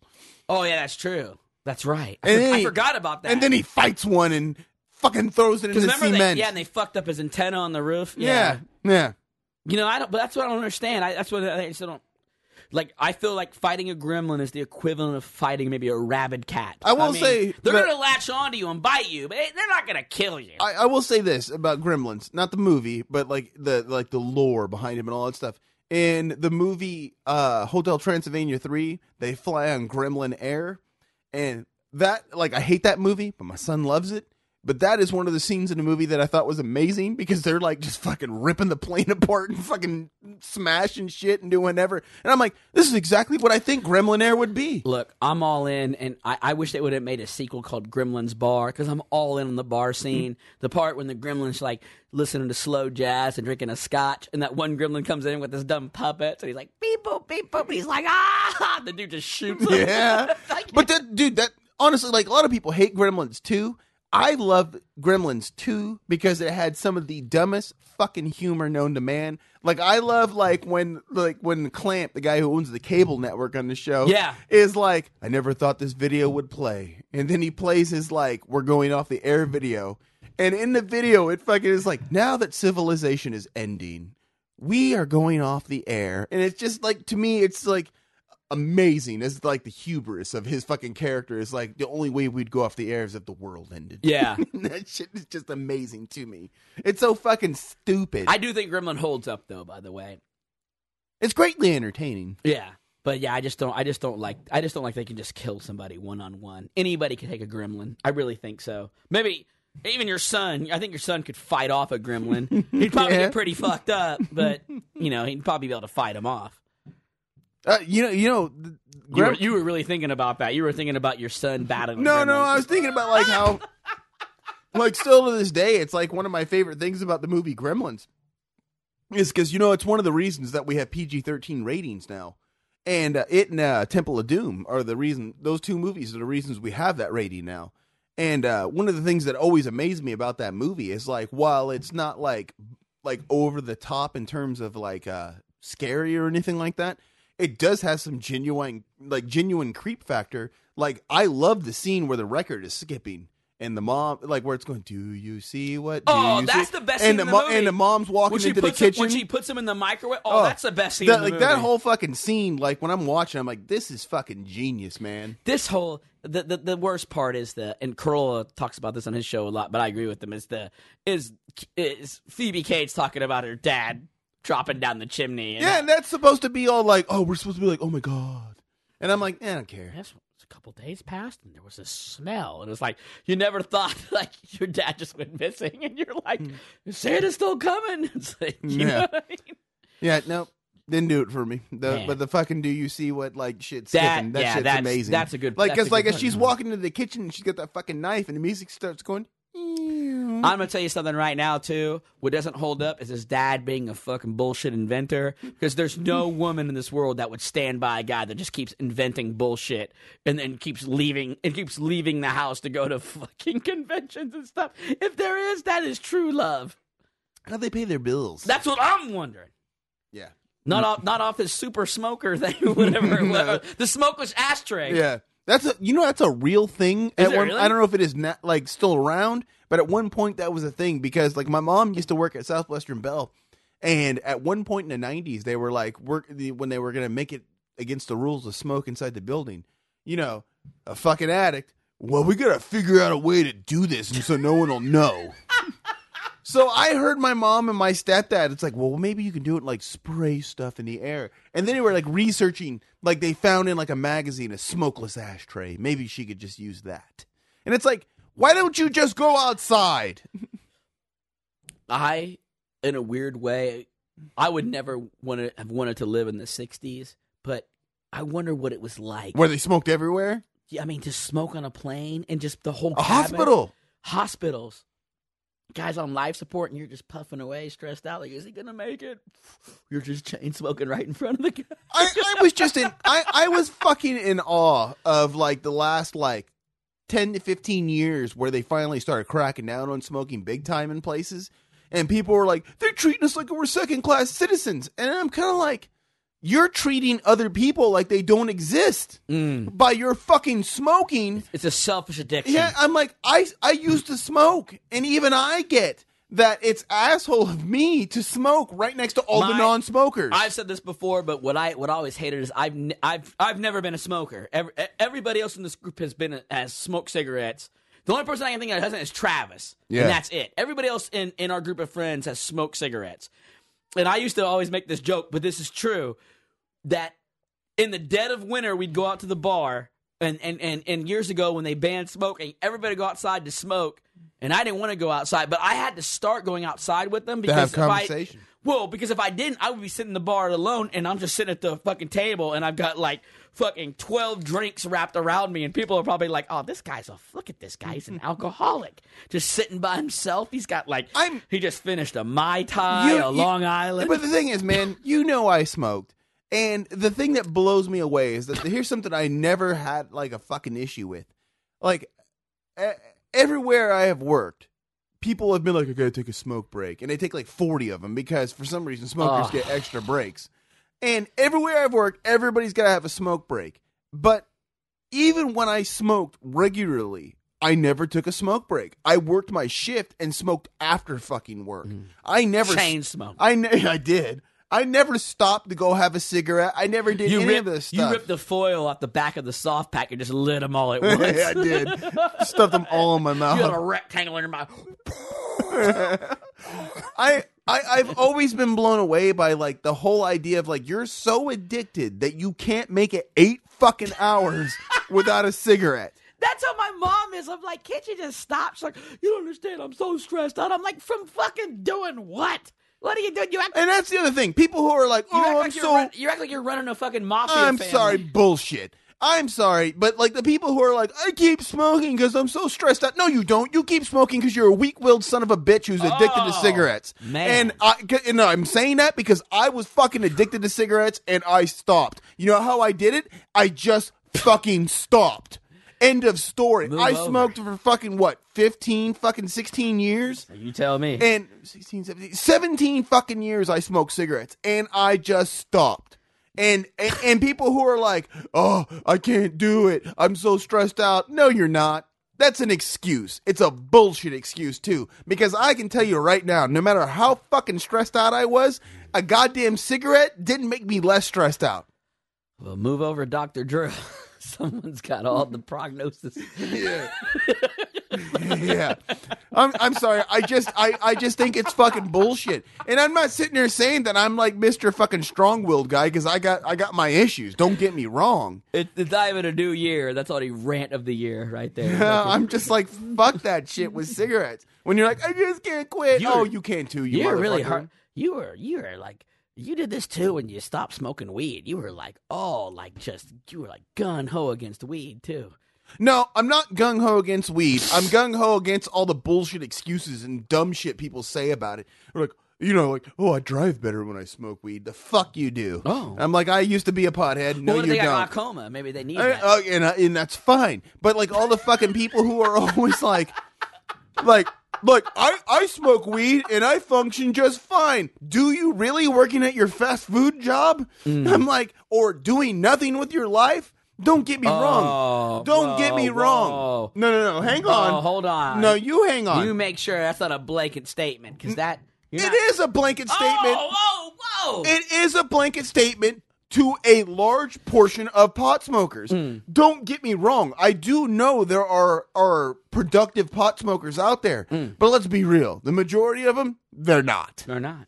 Oh yeah, that's true. That's right. I, for- then I he- forgot about that. And then he fights one and fucking throws it in the remember, they, cement. yeah, and they fucked up his antenna on the roof. yeah, yeah. you know, I don't. But that's what I don't understand. I, that's what I still don't. Like, I feel like fighting a gremlin is the equivalent of fighting maybe a rabid cat. I will mean, say they're that- gonna latch onto you and bite you, but they're not gonna kill you. I, I will say this about Gremlins, not the movie, but like the like the lore behind him and all that stuff. In the movie uh, Hotel Transylvania three, they fly on Gremlin Air, and that like I hate that movie, but my son loves it. But that is one of the scenes in the movie that I thought was amazing because they're like just fucking ripping the plane <laughs> apart and fucking smashing shit and doing whatever. And I'm like, this is exactly what I think Gremlin Air would be. Look, I'm all in, and I, I wish they would have made a sequel called Gremlins Bar because I'm all in on the bar scene. the part when the gremlins like listening to slow jazz and drinking a scotch, and that one gremlin comes in with this dumb puppet, and he's like beep boop beep boop, and he's like ah, <laughs> the dude just shoots. him. Yeah. <laughs> Like- but that dude, that honestly, like a lot of people hate Gremlins 2. I love Gremlins 2 because it had some of the dumbest fucking humor known to man. Like I love like when like when Clamp, the guy who owns the cable network on the show, Yeah. is like, I never thought this video would play. And then he plays his like, we're going off the air video. And in the video, it fucking is like, now that civilization is ending, we are going off the air. And it's just like to me, it's like amazing. It's like the hubris of his fucking character is like the only way we'd go off the air is if the world ended. yeah. <laughs> that shit is just amazing to me. It's so fucking stupid. I do think Gremlin holds up though. By the way, it's greatly entertaining. yeah. But yeah, I just don't. I just don't like. I just don't like they can just kill somebody one on one. Anybody can take a gremlin. I really think so. Maybe even your son. I think your son could fight off a gremlin. <laughs> He'd probably Yeah. get pretty fucked up, but you know he'd probably be able to fight him off. Uh, you know, you know, You were, you were really thinking about that. You were thinking about your son battling. No, no. I was thinking about like how, <laughs> like, still to this day, it's like one of my favorite things about the movie Gremlins is because you know it's one of the reasons that we have PG thirteen ratings now, and uh, it and uh, Temple of Doom are the reason. Those two movies are the reasons we have that rating now. And uh, one of the things that always amazed me about that movie is like while it's not like like over the top in terms of like uh, scary or anything like that, it does have some genuine like genuine creep factor. Like I love the scene where the record is skipping and the mom like where it's going. Do you see what? Do Oh, you that's see? the best And scene the in the mo- movie. and the mom's walking into the puts him, kitchen. when she puts him in the microwave. Oh, oh, that's the best scene. That, in the like that whole fucking scene. Like when I'm watching, I'm like, this is fucking genius, man. this whole the, the the worst part is the and Carolla talks about this on his show a lot, but I agree with him. Is the is is Phoebe Cates talking about her dad dropping down the chimney? And Yeah, and that's supposed to be all like, oh, we're supposed to be like, oh my god, and I'm like, eh, I don't care. Yes, a couple days passed and there was a smell. And it was like you never thought <laughs> like your dad just went missing, and you're like, Santa's still coming. <laughs> It's like, you Hmm. Yeah. know what I mean? Yeah, no, didn't do it for me. The, Man. but the fucking do you see what like shit That- skipping? That yeah, shit's that's- amazing. that's a good- like that's a because like as she's walking into the kitchen and she's got that fucking knife and the music starts going. I'm gonna tell you something right now too. What doesn't hold up is his dad being a fucking bullshit inventor. Because there's no <laughs> woman in this world that would stand by a guy that just keeps inventing bullshit and then keeps leaving and keeps leaving the house to go to <laughs> fucking conventions and stuff. If there is, that is true love. How do they pay their bills? That's what I'm wondering. yeah, Not off, not off his super smoker thing, <laughs> whatever. was. the smokeless ashtray. yeah. That's a you know that's a real thing. Is at it one, really? I don't know if it is not, like still around, but at one point that was a thing because like my mom used to work at Southwestern Bell, and at one point in the '90s they were like work when they were gonna make it against the rules to smoke inside the building. You know, a fucking addict. Well, we gotta figure out a way to do this, and so no one will know. So I heard my mom and my stepdad. It's like, well, maybe you can do it like spray stuff in the air. And then they were like researching, like they found in like a magazine a smokeless ashtray. Maybe she could just use that. And it's like, why don't you just go outside? <laughs> I, in a weird way, I would never want to have wanted to live in the '60s, but I wonder what it was like. Where they smoked everywhere? Yeah, I mean, to smoke on a plane and just the whole A cabin. hospital. hospitals, guys on life support, and you're just puffing away, stressed out. Like, is he gonna make it? You're just chain smoking right in front of the guy. I, I was just in I, I was fucking in awe of like the last like 10 to 15 years where they finally started cracking down on smoking big time in places and people were like they're treating us like we're second class citizens and i'm kind of like you're treating other people like they don't exist mm. by your fucking smoking It's a selfish addiction. yeah i'm like i i used to smoke and even i get that it's asshole of me to smoke right next to all the non-smokers I've said this before, but what I what I always hated is I've ne- I've I've never been a smoker. Every, everybody else in this group has been has smoked cigarettes. The only person I can think of that hasn't is Travis, Yeah. and that's it. Everybody else in in our group of friends has smoked cigarettes, and I used to always make this joke, but this is true that in the dead of winter we'd go out to the bar, and and and, and years ago when they banned smoking, everybody go outside to smoke. And I didn't want to go outside, but I had to start going outside with them because have if I- well, because if I didn't, I would be sitting in the bar alone, and I'm just sitting at the fucking table, and I've got like fucking twelve drinks wrapped around me, and people are probably like, "Oh, this guy's a look at this guy, he's an alcoholic, just sitting by himself. He's got like, I'm- he just finished a mai tai, You- a you- Long Island. But the thing is, man, you know I smoked. And the thing that blows me away is that here's something I never had like a fucking issue with. Like everywhere I have worked, people have been like, I gotta take a smoke break. And they take like 40 of them because for some reason smokers get extra breaks. And everywhere I've worked, everybody's gotta have a smoke break. But even when I smoked regularly, I never took a smoke break. I worked my shift and smoked after fucking work. Mm-hmm. I never Chain smoke. I ne- <laughs> I did. I never stopped to go have a cigarette. I never did you any ripped, of this you ripped the foil off the back of the soft pack and just lit them all at <laughs> once. I did. Stuffed them all in my <laughs> mouth. You had a rectangle in your mouth. <laughs> I, I I've always been blown away by like the whole idea of like you're so addicted that you can't make it eight fucking hours without a cigarette. That's how my mom is. I'm like, can't you just stop? She's like, you don't understand. I'm so stressed out. I'm like, from fucking doing what? What are you doing? You act, And that's the other thing. People who are like, you act "Oh, I'm like you're so run, you act like you're running a fucking mafia. I'm family. sorry, bullshit. I'm sorry, but like the people who are like, I keep smoking because I'm so stressed out. No, you don't. You keep smoking because you're a weak-willed son of a bitch who's addicted to Oh, cigarettes. man. And I, and I'm saying that because I was fucking addicted to cigarettes and I stopped. You know how I did it? I just fucking stopped. End of story. Move I over. smoked for fucking what, 15 fucking 16 years? You tell me. and 16, 17, 17 fucking years I smoked cigarettes and I just stopped. And, and and people who are like, "Oh, I can't do it. I'm so stressed out." No, you're not. That's an excuse. It's a bullshit excuse too because I can tell you right now, no matter how fucking stressed out I was, a goddamn cigarette didn't make me less stressed out. well, move over, Doctor Drew. <laughs> Someone's got all the prognosis. Yeah. <laughs> yeah. I'm I'm sorry. I just I, I just think it's fucking bullshit. And I'm not sitting here saying that I'm like Mr. fucking strong-willed guy cuz I got I got my issues. Don't get me wrong. It's the time of a new year. That's all the rant of the year right there. <laughs> I'm just like fuck that shit with cigarettes. When you're like I just can't quit. You're- oh, you can too. You You're really hard. You were you were like you did this too when you stopped smoking weed. You were like oh like just you were like gun ho against weed too. No, I'm not gung ho against weed. I'm gung ho against all the bullshit excuses and dumb shit people say about it. They're like, you know, like, oh, I drive better when I smoke weed. The fuck you do. Oh. I'm like, I used to be a pothead. No, well, you they don't. got glaucoma? Maybe they need I- that. uh, and, uh, and that's fine. But like all the fucking people who are <laughs> always like, like, look, I, I smoke weed and I function just fine. Do you really working at your fast food job? Mm. I'm like, or doing nothing with your life? Don't get me Oh, wrong. Don't get me wrong. whoa. No, no, no. Hang Oh, on. hold on. No, you hang on. You make sure that's not a blanket statement because that It not- is a blanket statement. Oh, whoa, whoa! It is a blanket statement to a large portion of pot smokers. Hmm. Don't get me wrong. I do know there are are productive pot smokers out there, Hmm. but let's be real. The majority of them, they're not. They're not.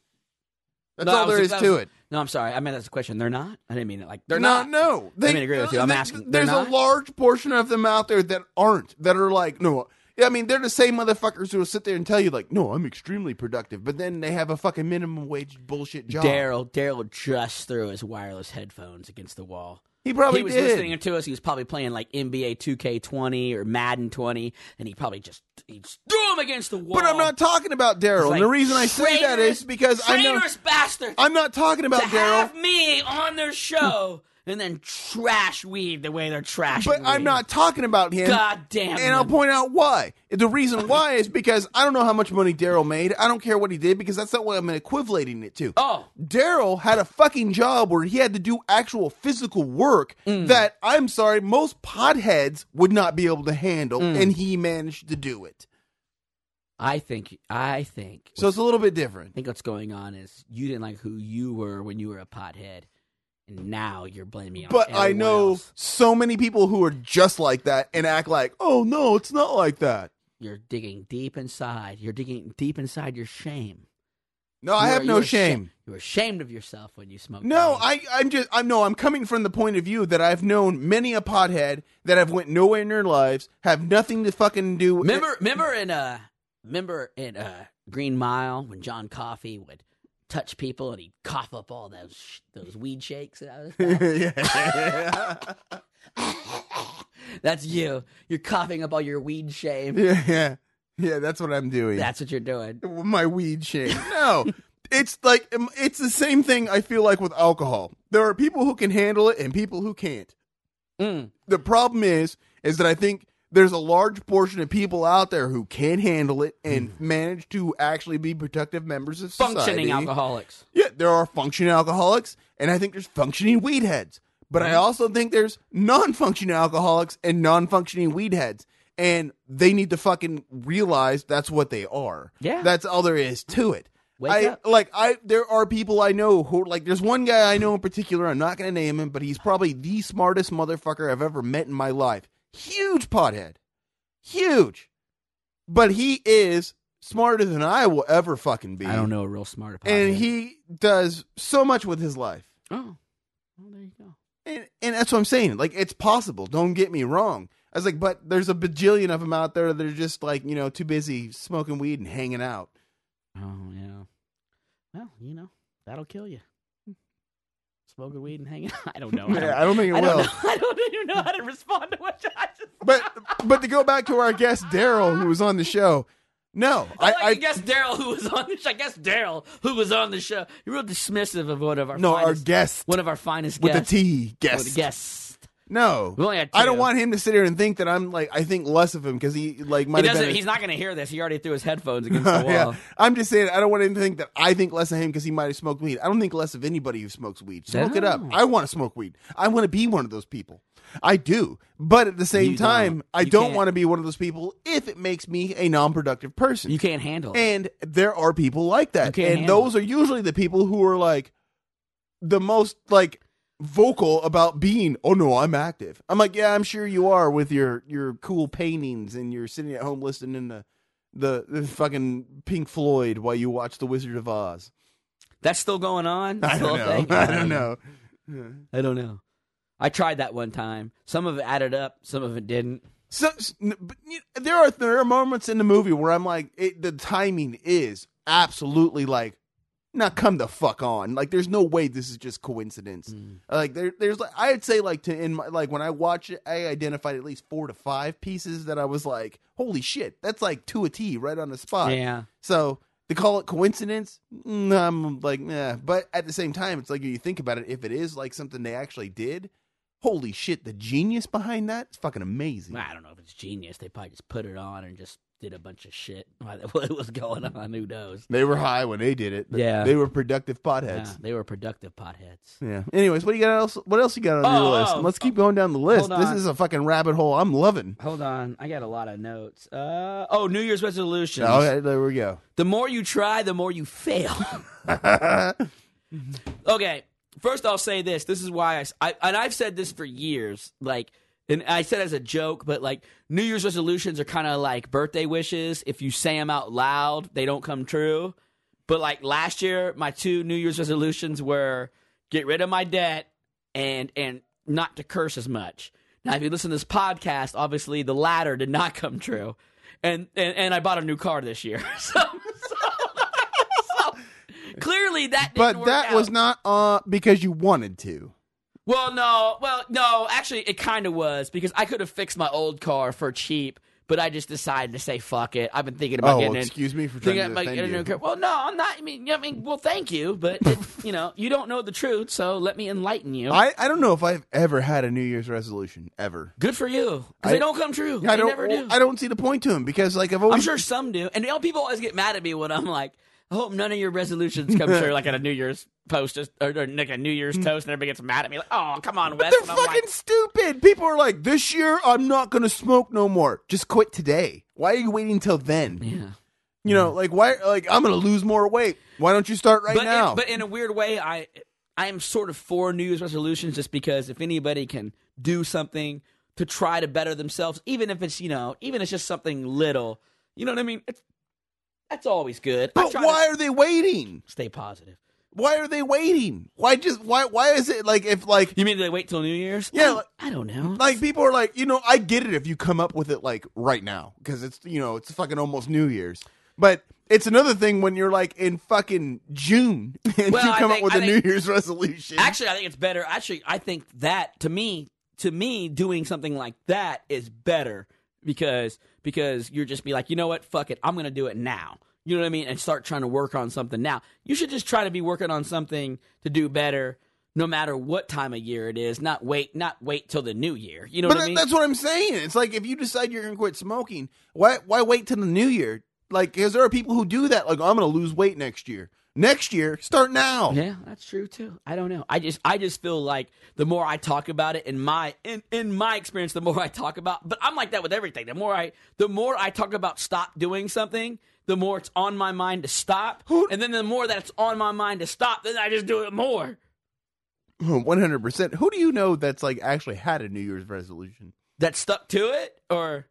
That's No, all there was- is to was- it. No, I'm sorry. I meant that's a question. They're not. I didn't mean it like they're no, not. No, I mean, agree with you. I'm th- asking. There's not? a large portion of them out there that aren't. That are like, no. Yeah, I mean, they're the same motherfuckers who will sit there and tell you like, no, I'm extremely productive, but then they have a fucking minimum wage bullshit job. Daryl. Daryl just threw his wireless headphones against the wall. he probably he was did. listening to us. He was probably playing like NBA 2K20 or Madden 20, and he probably just he just threw him against the wall. But I'm not talking about Daryl. And the reason I say that is because I know traitorous bastard. I'm not talking about Daryl. have me on their show and then trash weed the way they're trashing. But I'm not talking about him. God damn. And I'll point out why. The reason why is because I don't know how much money Daryl made. I don't care what he did because that's not what I'm equivalating it to. Oh, Daryl had a fucking job where he had to do actual physical work Mm. that I'm sorry, most potheads would not be able to handle, Mm. and he managed to do it. I think I think So it's a little bit different. I think what's going on is you didn't like who you were when you were a pothead, and now you're blaming. it on But I know else. so many people who are just like that and act like, oh no, it's not like that. you're digging deep inside. You're digging deep inside your shame. No, I You have are- no shame. asha- You're ashamed of yourself when you smoke. No, weed. I, I'm just, I'm no, I'm coming from the point of view that I've known many a pothead that have went nowhere in their lives, have nothing to fucking do. remember, remember in uh, remember in uh, Green Mile when John Coffey would touch people and he'd cough up all those sh- those weed shakes. out of <laughs> yeah. <laughs> That's you. You're coughing up all your weed shame. yeah, yeah, yeah. That's what I'm doing. That's what you're doing. my weed shame. No, it's like um, it's the same thing. I feel like with alcohol, there are people who can handle it and people who can't. Mm. The problem is, is that I think there's a large portion of people out there who can't handle it and hmm. manage to actually be productive members of society. Functioning alcoholics. Yeah, there are functioning alcoholics, and I think there's functioning weed heads. But I hmm. also think there's non-functioning alcoholics and non-functioning weed heads, and they need to fucking realize that's what they are. Yeah. that's all there is to it. Wake I up. like I. There are people I know who like. There's one guy I know in particular. I'm not going to name him, but he's probably the smartest motherfucker I've ever met in my life. Huge pothead, huge, but he is smarter than I will ever fucking be. I don't know a real smart about And he does so much with his life. Oh, well, there you go. And, and that's what I'm saying. Like, it's possible. Don't get me wrong. I was like, but there's a bajillion of them out there that are just like, you know, too busy smoking weed and hanging out. Oh yeah. Well, you know that'll kill you. Smoking weed and hanging. out. <laughs> I don't know. I don't, Yeah, I don't think it I don't will. know. <laughs> I don't even know how to respond to what I just. But but to go back to our guest Daryl, who was on the show, no, I, I, like I to guess Daryl who was on the show. I guess Daryl who was on the show. You're real dismissive of one of our no, our guest one of our finest guests. with the guests. T With guest. the guest. No, We only had I don't want him to sit here and think that I'm like I think less of him because he like He might have doesn't. been. a- He's not going to hear this. He already threw his headphones <laughs> against the wall. yeah, I'm just saying I don't want him to think that I think less of him because he might have smoked weed. I don't think less of anybody who smokes weed. Smoke it up. No. I want to smoke weed. I want to be one of those people. I do, but at the same You time, don't. I You don't can't. want to be one of those people if it makes me a non-productive person. You can't handle it. and there are people like that, can't and handle those are usually the people who are like the most like vocal about being oh no i'm active i'm like yeah i'm sure you are with your your cool paintings and you're sitting at home listening to the, the fucking pink floyd while you watch the wizard of oz That's still going on. i don't know thing? <laughs> i don't know I don't know. I tried that one time. Some of it added up. Some of it didn't. so, but, there are there are moments in the movie where i'm like it, the timing is absolutely like now come the fuck on. Like there's no way this is just coincidence. Like there there's like i'd say like to in my like when i watch it i identified at least four to five pieces that i was like holy shit that's like to a t right on the spot. Yeah. so to call it coincidence mm, i'm like yeah but at the same time it's like you think about it if it is like something they actually did holy shit the genius behind that is fucking amazing. I don't know if it's genius. They probably just put it on and just did a bunch of shit. <laughs> What was going on? Who knows? They were high when they did it. Yeah. They were productive Yeah, potheads. they were productive potheads. Yeah. Anyways, what do you got else? What else you got on Oh, your list? oh, Let's keep going down the list. This is a fucking rabbit hole. I'm loving. Hold on, I got a lot of notes. Uh, oh, New Year's resolutions. Oh, okay, there we go. The more you try, the more you fail. <laughs> <laughs> okay, first I'll say this. This is why I and I've said this for years. Like, and I said as a joke, but like New Year's resolutions are kind of like birthday wishes. If you say them out loud, they don't come true. But like last year, my two New Year's resolutions were get rid of my debt and and not to curse as much. Now, if you listen to this podcast, obviously the latter did not come true, and and, and I bought a new car this year. <laughs> So, so, so clearly that didn't But that out. was not uh because you wanted to. Well, no, well, no. Actually, it kind of was because I could have fixed my old car for cheap, but I just decided to say fuck it. I've been thinking about Oh, getting it. excuse me for trying to about getting a you. new car. Well, no, I'm not. I mean, I mean, well, thank you, but <laughs> it, you know, you don't know the truth, so let me enlighten you. I, I don't know if I've ever had a New Year's resolution ever. Good for you, because they don't come true. I they don't. never do. I don't see the point to them because like I've always. I'm sure some do, and you know, people always get mad at me when I'm like, I hope none of your resolutions come true, like at a New Year's post or, or like a New Year's hmm. toast, and everybody gets mad at me, like, oh, come on, Wes. They're And fucking like, stupid. People are like, this year I'm not going to smoke no more. Just quit today. Why are you waiting until then? yeah. You know, like why? Like I'm going to lose more weight. Why don't you start right but now? In, but in a weird way, I I am sort of for New Year's resolutions just because if anybody can do something to try to better themselves, even if it's you know, even if it's just something little, you know what I mean? It's that's always good. But why to are they waiting? stay positive? Why are they waiting? Why just why why is it like if like You mean they wait till New Year's? Yeah, I, like- I don't know. like people are like you know I get it if you come up with it like right now because it's you know it's fucking almost New Year's, but it's another thing when you're like in fucking June <laughs> and Well, you come think- up with I a think- New Year's resolution. Actually, I think it's better. Actually, I think that to me, to me, doing something like that is better because because you're just be like, you know what, fuck it, I'm gonna do it now. You know what I mean, and start trying to work on something now. You should just try to be working on something to do better, no matter what time of year it is. Not wait, not wait till the new year. You know but what I mean? that's what I'm saying. It's like if you decide you're gonna quit smoking, why why wait till the New Year? Like, because there are people who do that. Like, I'm gonna lose weight next year. Next year, start now. Yeah, that's true too. I don't know. I just I just feel like the more I talk about it in my in, in my experience, the more I talk about but I'm like that with everything. The more I the more I talk about stop doing something, the more it's on my mind to stop. And then the more that it's on my mind to stop, then I just do it more. <laughs> One hundred percent. Who do you know that's like actually had a New Year's resolution? That stuck to it or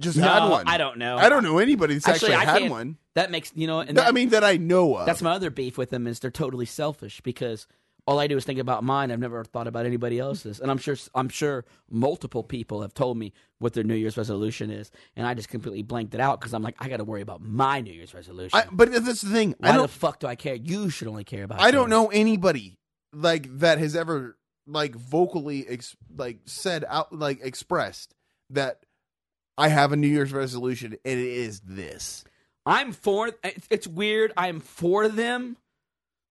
Just No, had one. I don't know. I don't know anybody that's actually, I had one. That makes you know and I mean, that I know of. That's my other beef with them is they're totally selfish because all I do is think about mine. I've never thought about anybody else's, and I'm sure I'm sure multiple people have told me what their New Year's resolution is, and I just completely blanked it out because I'm like, I got to worry about my New Year's resolution. I, but that's the thing. Why the fuck do I care? You should only care about. I don't know anybody like that has ever like vocally ex- like said out like expressed that I have a New Year's resolution and it is this. I'm for. It's, weird. I'm for them,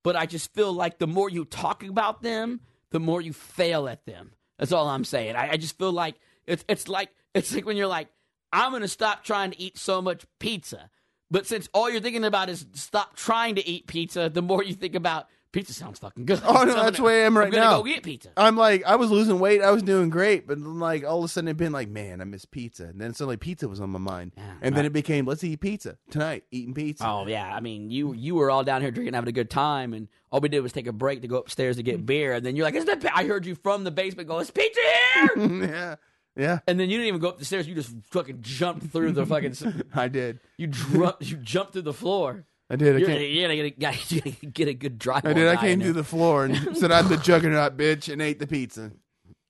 but I just feel like the more you talk about them, the more you fail at them. That's all I'm saying. I, I just feel like it's it's like it's like when you're like, I'm gonna stop trying to eat so much pizza, but since all you're thinking about is stop trying to eat pizza, the more you think about pizza sounds fucking good. Oh, no, <laughs> So that's where I am right I'm now. Go get pizza. I'm like I was losing weight, I was doing great, but then like all of a sudden it been like, man, I miss pizza, and then suddenly pizza was on my mind, Yeah, and then it became let's eat pizza tonight, eating pizza. Oh yeah, I mean you you were all down here drinking, having a good time, and all we did was take a break to go upstairs to Mm. get beer, and then you're like, "Is that?" I heard you from the basement go, "Is pizza here?" <laughs> yeah, yeah, and then you didn't even go up the stairs; you just fucking jumped through the fucking. <laughs> I did, You dru- you jumped through the floor. I did. I You're, came, <laughs> you're gonna get, you gotta get a good drywall. I did. I came through the floor and <laughs> said, "I'm the juggernaut, bitch," and ate the pizza.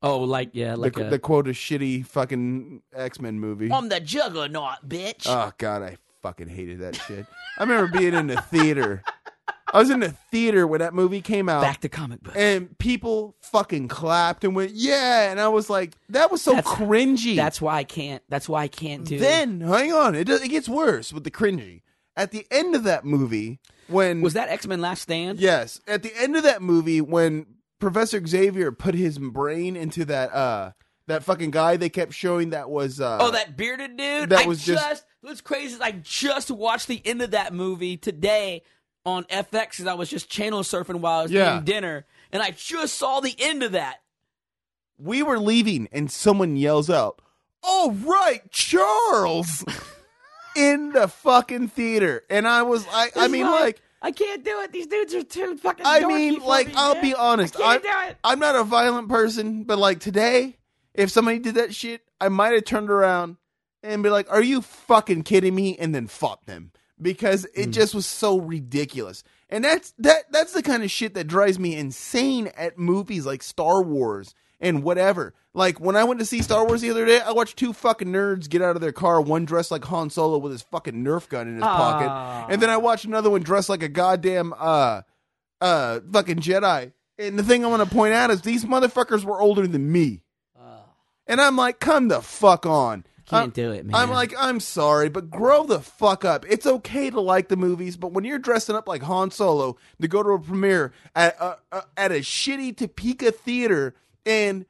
Oh, like yeah, like the, a, the quote a shitty fucking X Men movie. I'm the juggernaut, bitch. Oh god, I fucking hated that shit. I remember being in the theater. I was in the theater when that movie came out, Back to comic books. and people fucking clapped and went, "Yeah!" And I was like, "That was so That's- cringy." That's why I can't. That's why I can't do. then hang on, it does, it gets worse with the cringy. At the end of that movie, when was that X Men Last Stand? Yes, at the end of that movie, when Professor Xavier put his brain into that uh That fucking guy they kept showing that was uh Oh, that bearded dude. that I was just- what's crazy is I just watched the end of that movie today on FX because I was just channel surfing while I was Yeah. eating dinner, and I just saw the end of that. we were leaving and someone yells out, all right Charles!" <laughs> in the fucking theater, and I was like, I mean, like, I can't do it. These dudes are too fucking. I mean, like, me, I'll man. be honest, I can't I'm, do it. I'm not a violent person, but like today, if somebody did that shit, I might have turned around and be like, "Are you fucking kidding me?" and then fought them because it Hmm. just was so ridiculous. And that's that that's the kind of shit that drives me insane at movies like Star Wars and whatever. Like when I went to see Star Wars the other day, I watched two fucking nerds get out of their car, one dressed like Han Solo with his fucking Nerf gun in his pocket, and then I watched another one dressed like a goddamn uh uh fucking Jedi. And the thing I want to point out is these motherfuckers were older than me. And I'm like, come the fuck on. Can't I'm- do it, man. I'm like, I'm sorry, but grow the fuck up. It's okay to like the movies, but when you're dressing up like Han Solo to go to a premiere at uh, uh, at a shitty Topeka theater, and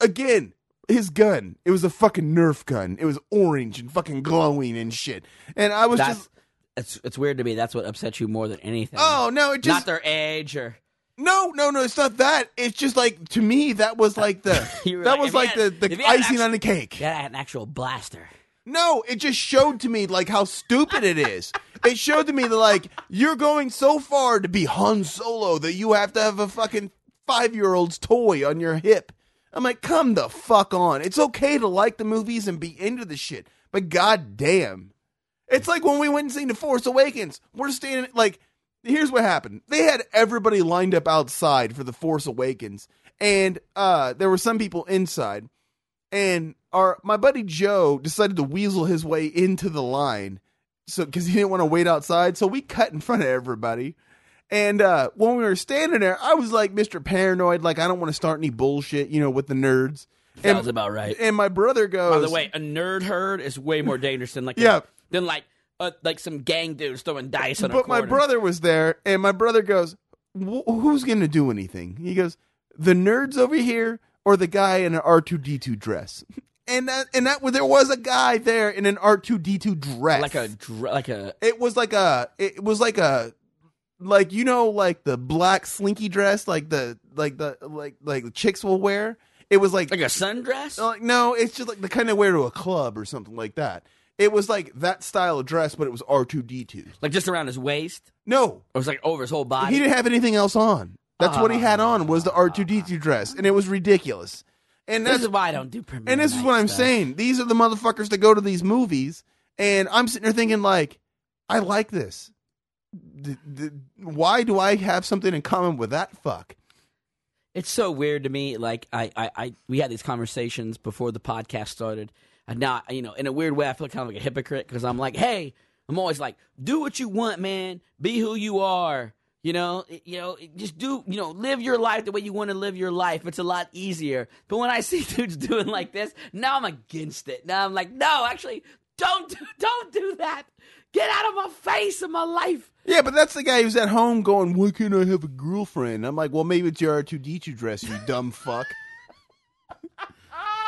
again, his gun, it was a fucking Nerf gun. It was orange and fucking glowing and shit. And I was that's just, it's it's weird to me. That's what upsets you more than anything. oh no, it just not their age or No, no, no, it's not that. It's just like to me that was <laughs> like the that like, was like had- the, the icing actu- on the cake. yeah, an actual blaster. No, it just showed to me like how stupid it is. it showed to me that like you're going so far to be Han Solo that you have to have a fucking five year old's toy on your hip. I'm like, come the fuck on. It's okay to like the movies and be into the shit, but god damn. It's like when we went and seen The Force Awakens. We're standing like here's what happened. They had everybody lined up outside for The Force Awakens, and uh there were some people inside. And our my buddy Joe decided to weasel his way into the line. So cuz he didn't want to wait outside, so we cut in front of everybody. And uh when we were standing there, I was like Mr. Paranoid, like I don't want to start any bullshit, you know, with the nerds. Sounds about right. And my brother goes By the way, a nerd herd is way more dangerous than like Yeah. a, than like uh, like some gang dudes throwing dice on a but my brother was there, and my brother goes, "Who's going to do anything?" He goes, "The nerds over here, or the guy in an R two D two dress." <laughs> And that, and that there was a guy there in an R two D two dress, like a like a It was like a. It was like a. Like you know, like the black slinky dress, like the like the like like the chicks will wear. It was like like a sundress. uh, no, it's just like the kind of wear to a club or something like that. It was like that style of dress, but it was R two D two. like just around his waist. No, it was like over his whole body. he didn't have anything else on. That's what he had on was the R two D two dress, and it was ridiculous. And this that's is why I don't do premiere. and this is what I'm stuff. saying. These are the motherfuckers that go to these movies, and I'm sitting there thinking like, I like this. D- d- why do I have something in common with that fuck? It's so weird to me. Like I, I, I we had these conversations before the podcast started, and now you know, in a weird way, I feel kind of like a hypocrite because I'm like, hey, I'm always like, do what you want, man. Be who you are. You know, you know, just do, you know, live your life the way you want to live your life. It's a lot easier. But when I see <laughs> dudes doing like this, now I'm against it. Now I'm like, no, actually, don't, do, don't do that. Get out of my face of my life. Yeah, but that's the guy who's at home going, "Why can't I have a girlfriend?" I'm like, "Well, maybe it's your R two D two dress, you dumb fuck."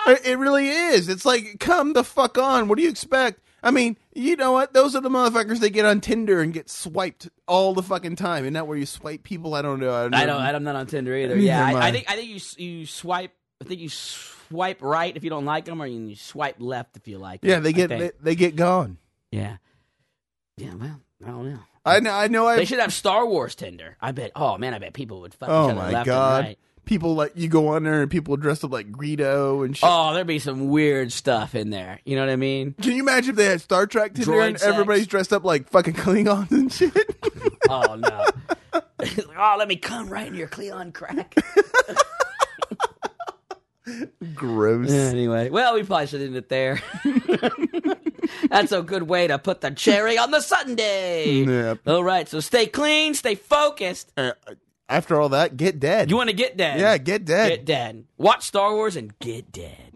It it really is. It's like, come the fuck on. What do you expect? I mean, you know what? Those are the motherfuckers that get on Tinder and get swiped all the fucking time. Isn't that where you swipe people? I don't know. I don't. I know. don't. I'm not on Tinder either. Neither Yeah, I, I. I think I think you you swipe. I think you swipe right if you don't like them, or you swipe left if you like. 'em, Yeah, they get they, they get gone. yeah, yeah. Well, I don't know. I know. I know. I. They should have Star Wars Tinder. I bet. Oh man, I bet people would fuck oh each other my left god. and right. People like you go on there and people dressed up like Greedo and shit. Oh, there'd be some weird stuff in there. You know what I mean? Can you imagine if they had Star Trek Tinder Droid and sex. everybody's dressed up like fucking Klingons and shit? <laughs> Oh no. <laughs> oh, let me come right in your Cleon crack. <laughs> Gross. anyway, well, we probably should end it there. <laughs> That's a good way to put the cherry on the sundae. Yep. All right, so stay clean, stay focused. Uh, after all that, get dead. You want to get dead? yeah, get dead. Get dead. Watch Star Wars and get dead.